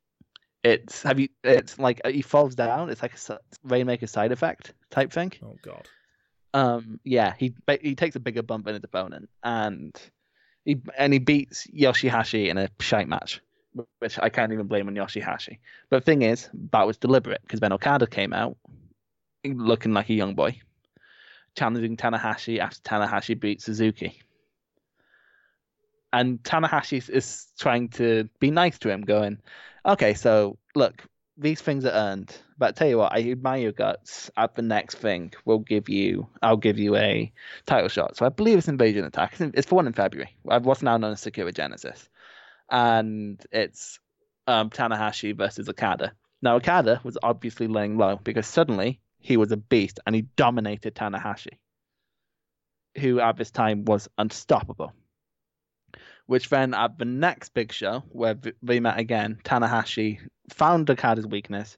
It's have you? It's like he falls down. It's like a rainmaker side effect type thing. Oh God. Um. Yeah. He he takes a bigger bump than his opponent, and he and he beats Yoshihashi in a shite match, which I can't even blame on Yoshihashi. But the thing is, that was deliberate because Ben Okada came out looking like a young boy, challenging Tanahashi after Tanahashi beat Suzuki. And Tanahashi is trying to be nice to him, going, okay, so look, these things are earned, but I tell you what, I admire your guts. At the next thing, we'll give you, I'll give you a title shot. So I believe it's Invasion Attack. It's, in, it's for one in February. What's now known as Sakura Genesis, and it's um, Tanahashi versus Okada. Now Okada was obviously laying low because suddenly he was a beast and he dominated Tanahashi, who at this time was unstoppable. Which then at the next big show, where they met again, Tanahashi found Okada's weakness,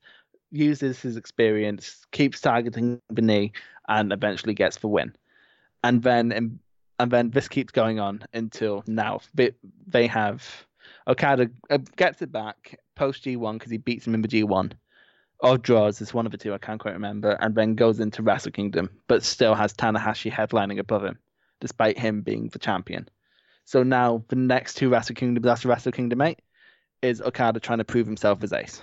uses his experience, keeps targeting the knee, and eventually gets the win. And then and then this keeps going on until now. They, they have Okada uh, gets it back post G1 because he beats him in the G1 or draws is one of the two I can't quite remember, and then goes into Wrestle Kingdom, but still has Tanahashi headlining above him, despite him being the champion. So now the next two Wrestle Kingdoms after Wrestle Kingdom 8 is Okada trying to prove himself as ace.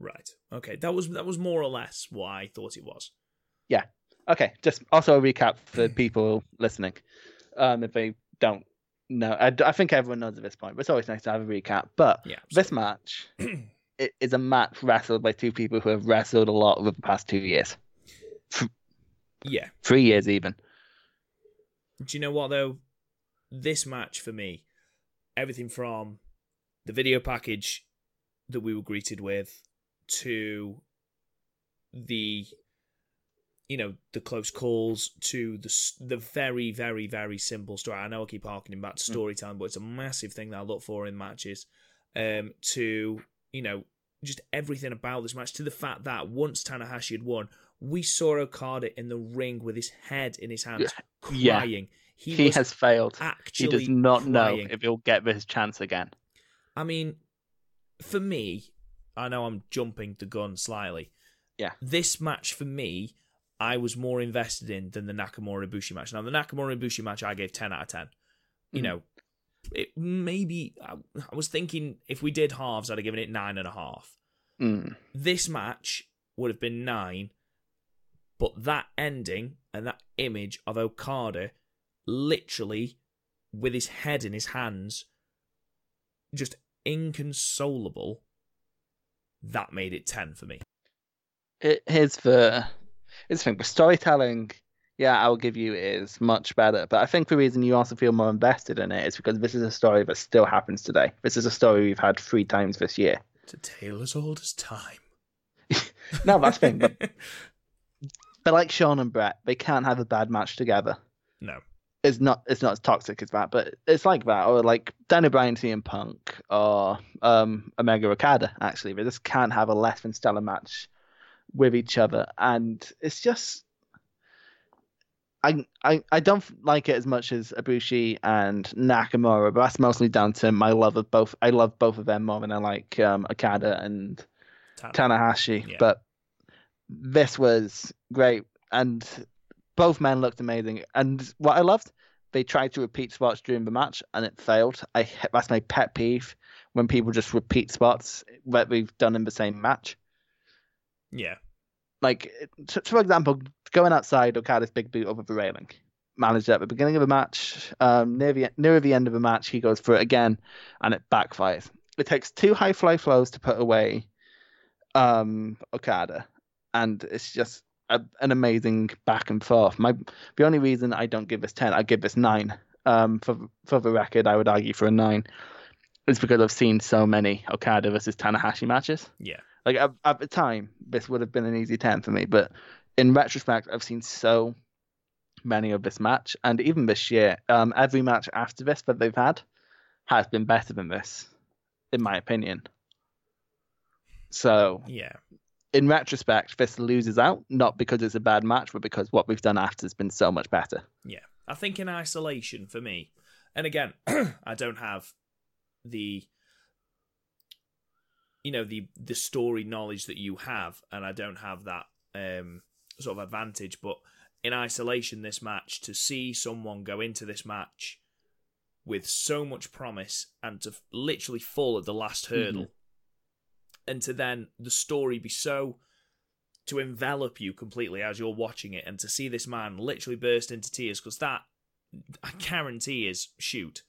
Right. Okay. That was that was more or less what I thought it was. Yeah. Okay. Just also a recap for people listening, um, if they don't know. I, I think everyone knows at this point, but it's always nice to have a recap. But yeah, this match *clears throat* it is a match wrestled by two people who have wrestled a lot over the past two years. Yeah. Three years even. Do you know what though? This match for me, everything from the video package that we were greeted with to the you know the close calls to the the very very very simple story. I know I keep harking back to storytelling, mm. but it's a massive thing that I look for in matches. Um, to you know, just everything about this match to the fact that once Tanahashi had won, we saw Okada in the ring with his head in his hands, yeah. crying. He, he has failed. He does not crying. know if he'll get this chance again. I mean, for me, I know I'm jumping the gun slightly. Yeah. This match for me, I was more invested in than the Nakamura Ibushi match. Now, the Nakamura Ibushi match, I gave 10 out of 10. You mm. know, it maybe I, I, was thinking if we did halves, I'd have given it nine and a half. Mm. This match would have been nine, but that ending and that image of Okada literally with his head in his hands, just inconsolable, that made it 10 for me. It, here's the, here's the thing the storytelling yeah, I'll give you is much better. But I think the reason you also feel more invested in it is because this is a story that still happens today. This is a story we've had three times this year. It's a tale as old as time. *laughs* no, that's the thing. But, *laughs* but like Shawn and Bret, they can't have a bad match together. No. It's not it's not as toxic as that, but it's like that. Or like Danny Bryan CM Punk or um Omega Okada, actually. They just can't have a less than stellar match with each other. And it's just I, I, I don't like it as much as Ibushi and Nakamura, but that's mostly down to my love of both. I love both of them more than I like um, Okada and Tanahashi. Yeah. But this was great, and both men looked amazing. And what I loved, they tried to repeat spots during the match, and it failed. I that's my pet peeve when people just repeat spots that we've done in the same match. Yeah. Like, for example, going outside Okada's big boot over the railing. Managed at the beginning of the match, um, near the near the end of the match, he goes for it again, and it backfires. It takes two high fly flows to put away um, Okada, and it's just a, an amazing back and forth. My the only reason I don't give this ten, I give this nine. um, for for the record, I would argue for a nine. It's because I've seen so many Okada versus Tanahashi matches. Yeah. Like at, at the time, this would have been an easy ten for me, but in retrospect, I've seen so many of this match, and even this year, um, every match after this that they've had has been better than this, in my opinion. So Yeah. In retrospect, this loses out not because it's a bad match, but because what we've done after has been so much better. Yeah. I think in isolation for me, and again, *clears throat* I don't have the you know the the story knowledge that you have, and I don't have that um, sort of advantage. But in isolation, this match to see someone go into this match with so much promise and to literally fall at the last hurdle, and to then the story be so to envelop you completely as you're watching it, and to see this man literally burst into tears because that I guarantee is shoot.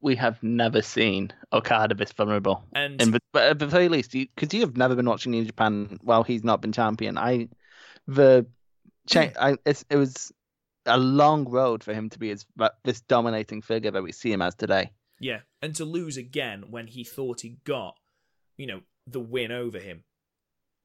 We have never seen Okada this vulnerable. And but at the very least, because you, have never been watching New Japan while he's not been champion. I, the, cha- mm. I, it's, it was a long road for him to be as this dominating figure that we see him as today. Yeah, and to lose again when he thought he got, you know, the win over him,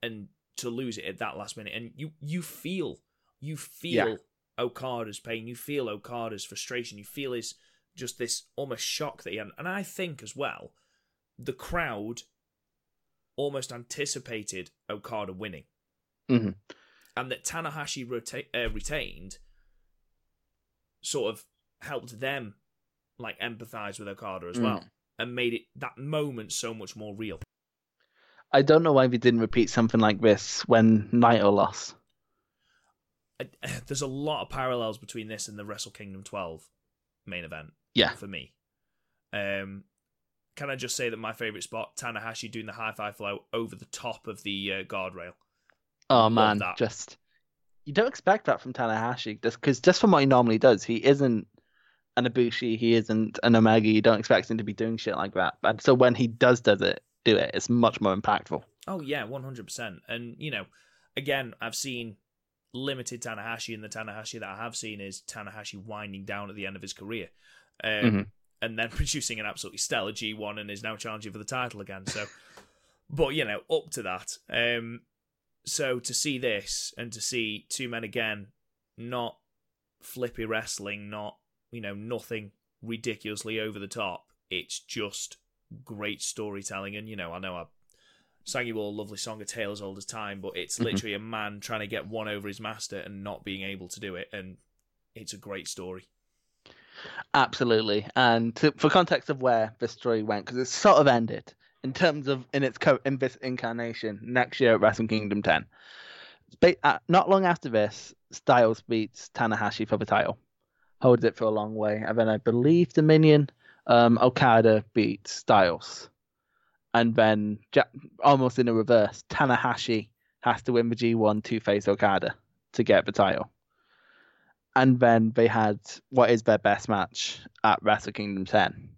and to lose it at that last minute, and you you feel you feel Yeah. Okada's pain, you feel Okada's frustration, you feel his just this almost shock that he had, and I think as well, the crowd almost anticipated Okada winning, Mhm. and that Tanahashi rota- uh, retained sort of helped them like empathize with Okada as Mm. well and made it that moment so much more real. I don't know why we didn't repeat something like this when Naito lost. I, *sighs* there's a lot of parallels between this and the Wrestle Kingdom 12 main event Yeah. for me. Um, can I just say that my favorite spot, Tanahashi doing the high fly flow over the top of the uh, guardrail? Oh man, just you don't expect that from Tanahashi, just because just from what he normally does, he isn't an Ibushi, he isn't an Omega. You don't expect him to be doing shit like that. And so when he does does it, do it, it's much more impactful. Oh yeah, one hundred percent. And you know, again, I've seen limited Tanahashi, and the Tanahashi that I have seen is Tanahashi winding down at the end of his career, um, Mhm. and then *laughs* producing an absolutely stellar G one, and is now challenging for the title again. So, *laughs* but you know, up to that. Um, so to see this and to see two men again, not flippy wrestling, not you know nothing ridiculously over the top. It's just great storytelling, and you know, I know I sang you all a lovely song, A Tale as Old as Time, but it's Mhm. literally a man trying to get one over his master and not being able to do it, and it's a great story. Absolutely. And to, for context of where this story went, because it's sort of ended in terms of in its co- in this incarnation next year at Wrestle Kingdom 10. Ba- uh, not long after this, Styles beats Tanahashi for the title, holds it for a long way, and then I believe Dominion, um, Okada beats Styles, and then almost in a reverse, Tanahashi has to win the G1 to face Okada to get the title and then they had what is their best match at Wrestle Kingdom 10.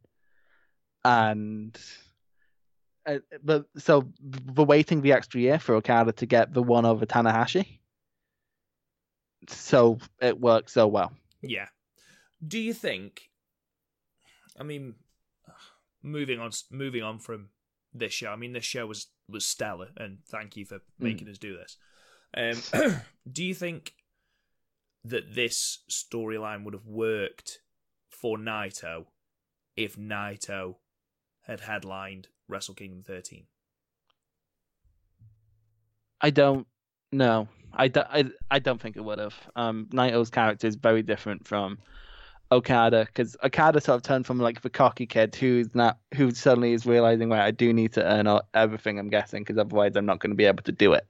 And uh, but so we're waiting the extra year for Okada to get the one over Tanahashi. So it worked so well. Yeah. Do you think? I mean, moving on, moving on from this show. I mean, this show was was stellar, and thank you for making us do this. Um, *clears throat* do you think that this storyline would have worked for Naito if Naito had headlined Wrestle Kingdom 13? I don't know. I, do, I, I don't think it would have. Um, Naito's character is very different from Okada because Okada sort of turned from like the cocky kid who's not who suddenly is realizing, right, I do need to earn all, everything I'm guessing because otherwise I'm not going to be able to do it.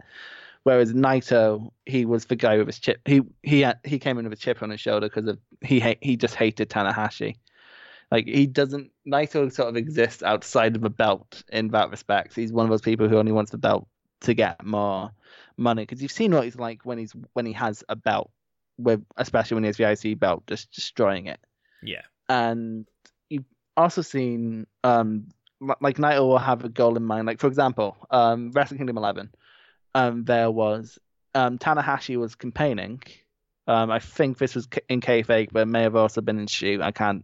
Whereas Naito, he was the guy with his chip. He he had, he came in with a chip on his shoulder because of he ha- he just hated Tanahashi. Like he doesn't. Naito sort of exists outside of a belt in that respect. He's one of those people who only wants the belt to get more money because you've seen what he's like when he's when he has a belt, with especially when he has the IC belt, just destroying it. Yeah. And you've also seen um like Naito will have a goal in mind. Like for example, um Wrestle Kingdom 11, um there was um Tanahashi was campaigning Um, I think this was in kayfabe, but it may have also been in shoot. I can't,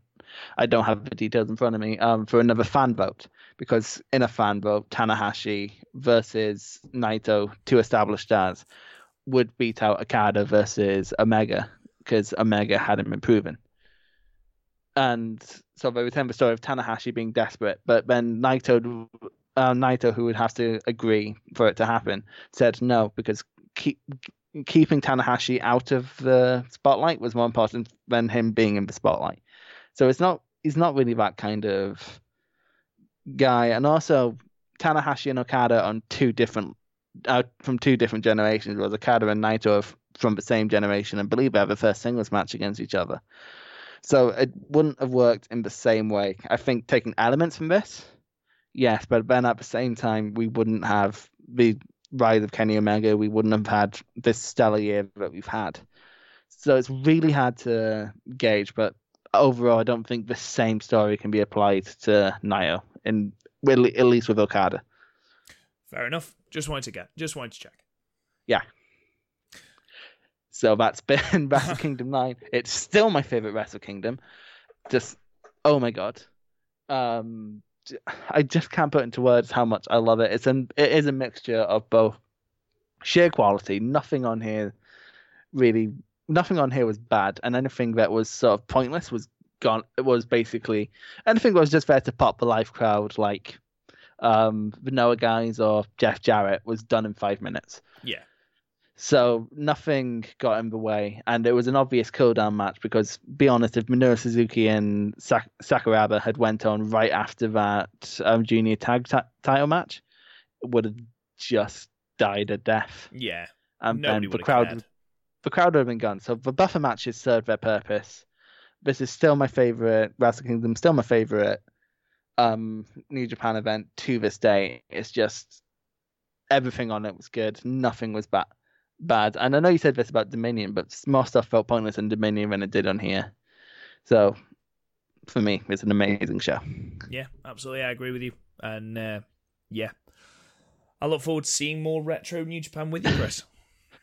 I don't have the details in front of me. Um, for another fan vote because in a fan vote, Tanahashi versus Naito, two established stars, would beat out Okada versus Omega because Omega hadn't been proven. And so they would tell the story of Tanahashi being desperate, but then Naito, uh, Naito, who would have to agree for it to happen, said no because keep, keeping Tanahashi out of the spotlight was more important than him being in the spotlight. So it's not he's not really that kind of guy, and also Tanahashi and Okada on two different uh, from two different generations. Was Okada and Naito are from the same generation, and believe they have a first singles match against each other. So it wouldn't have worked in the same way. I think taking elements from this, yes, but then at the same time, we wouldn't have the rise of Kenny Omega. We wouldn't have had this stellar year that we've had. So it's really hard to gauge, but overall, I don't think the same story can be applied to Naito, in at least with Okada. Fair enough. Just wanted to get, just wanted to check. Yeah. So that's been *laughs* Wrestle Kingdom 9. It's still my favorite Wrestle Kingdom. Just, oh my god. Um, I just can't put into words how much I love it. It's an, it is a mixture of both sheer quality. Nothing on here really, nothing on here was bad, and anything that was sort of pointless was gone. It was basically anything that was just there to pop the live crowd, like um, the Noah guys or Jeff Jarrett, was done in five minutes. Yeah. So nothing got in the way, and it was an obvious cool down match because, be honest, if Minoru Suzuki and Sak- Sakuraba had went on right after that um, junior tag t- title match, it would have just died a death. Yeah, and Nobody then the crowd, cared. the crowd would have been gone. So the buffer matches served their purpose. This is still my favorite Wrestle Kingdom, still my favorite um, New Japan event to this day. It's just everything on it was good. Nothing was bad. Bad. And I know you said this about Dominion, but more stuff felt pointless in Dominion than it did on here. So for me, it's an amazing show. Yeah, absolutely. I agree with you. And uh, yeah, I look forward to seeing more retro New Japan with you, Chris. *laughs*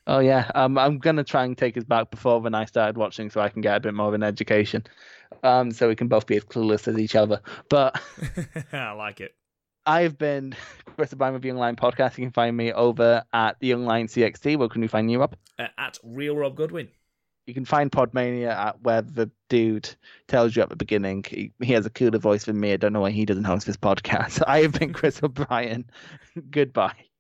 Oh yeah, um, I'm gonna try and take us back before when I started watching, so I can get a bit more of an education, um, so we can both be as clueless as each other. But *laughs* *laughs* I like it. I've been *laughs* Chris O'Brien with the Young Lion Podcast. You can find me over at the Young Lion CXT. Where can we find you Rob? Uh, at Real Rob Goodwin. You can find Podmania at where the dude tells you at the beginning. He, he has a cooler voice than me. I don't know why he doesn't host this podcast. I have been Chris O'Brien. Goodbye.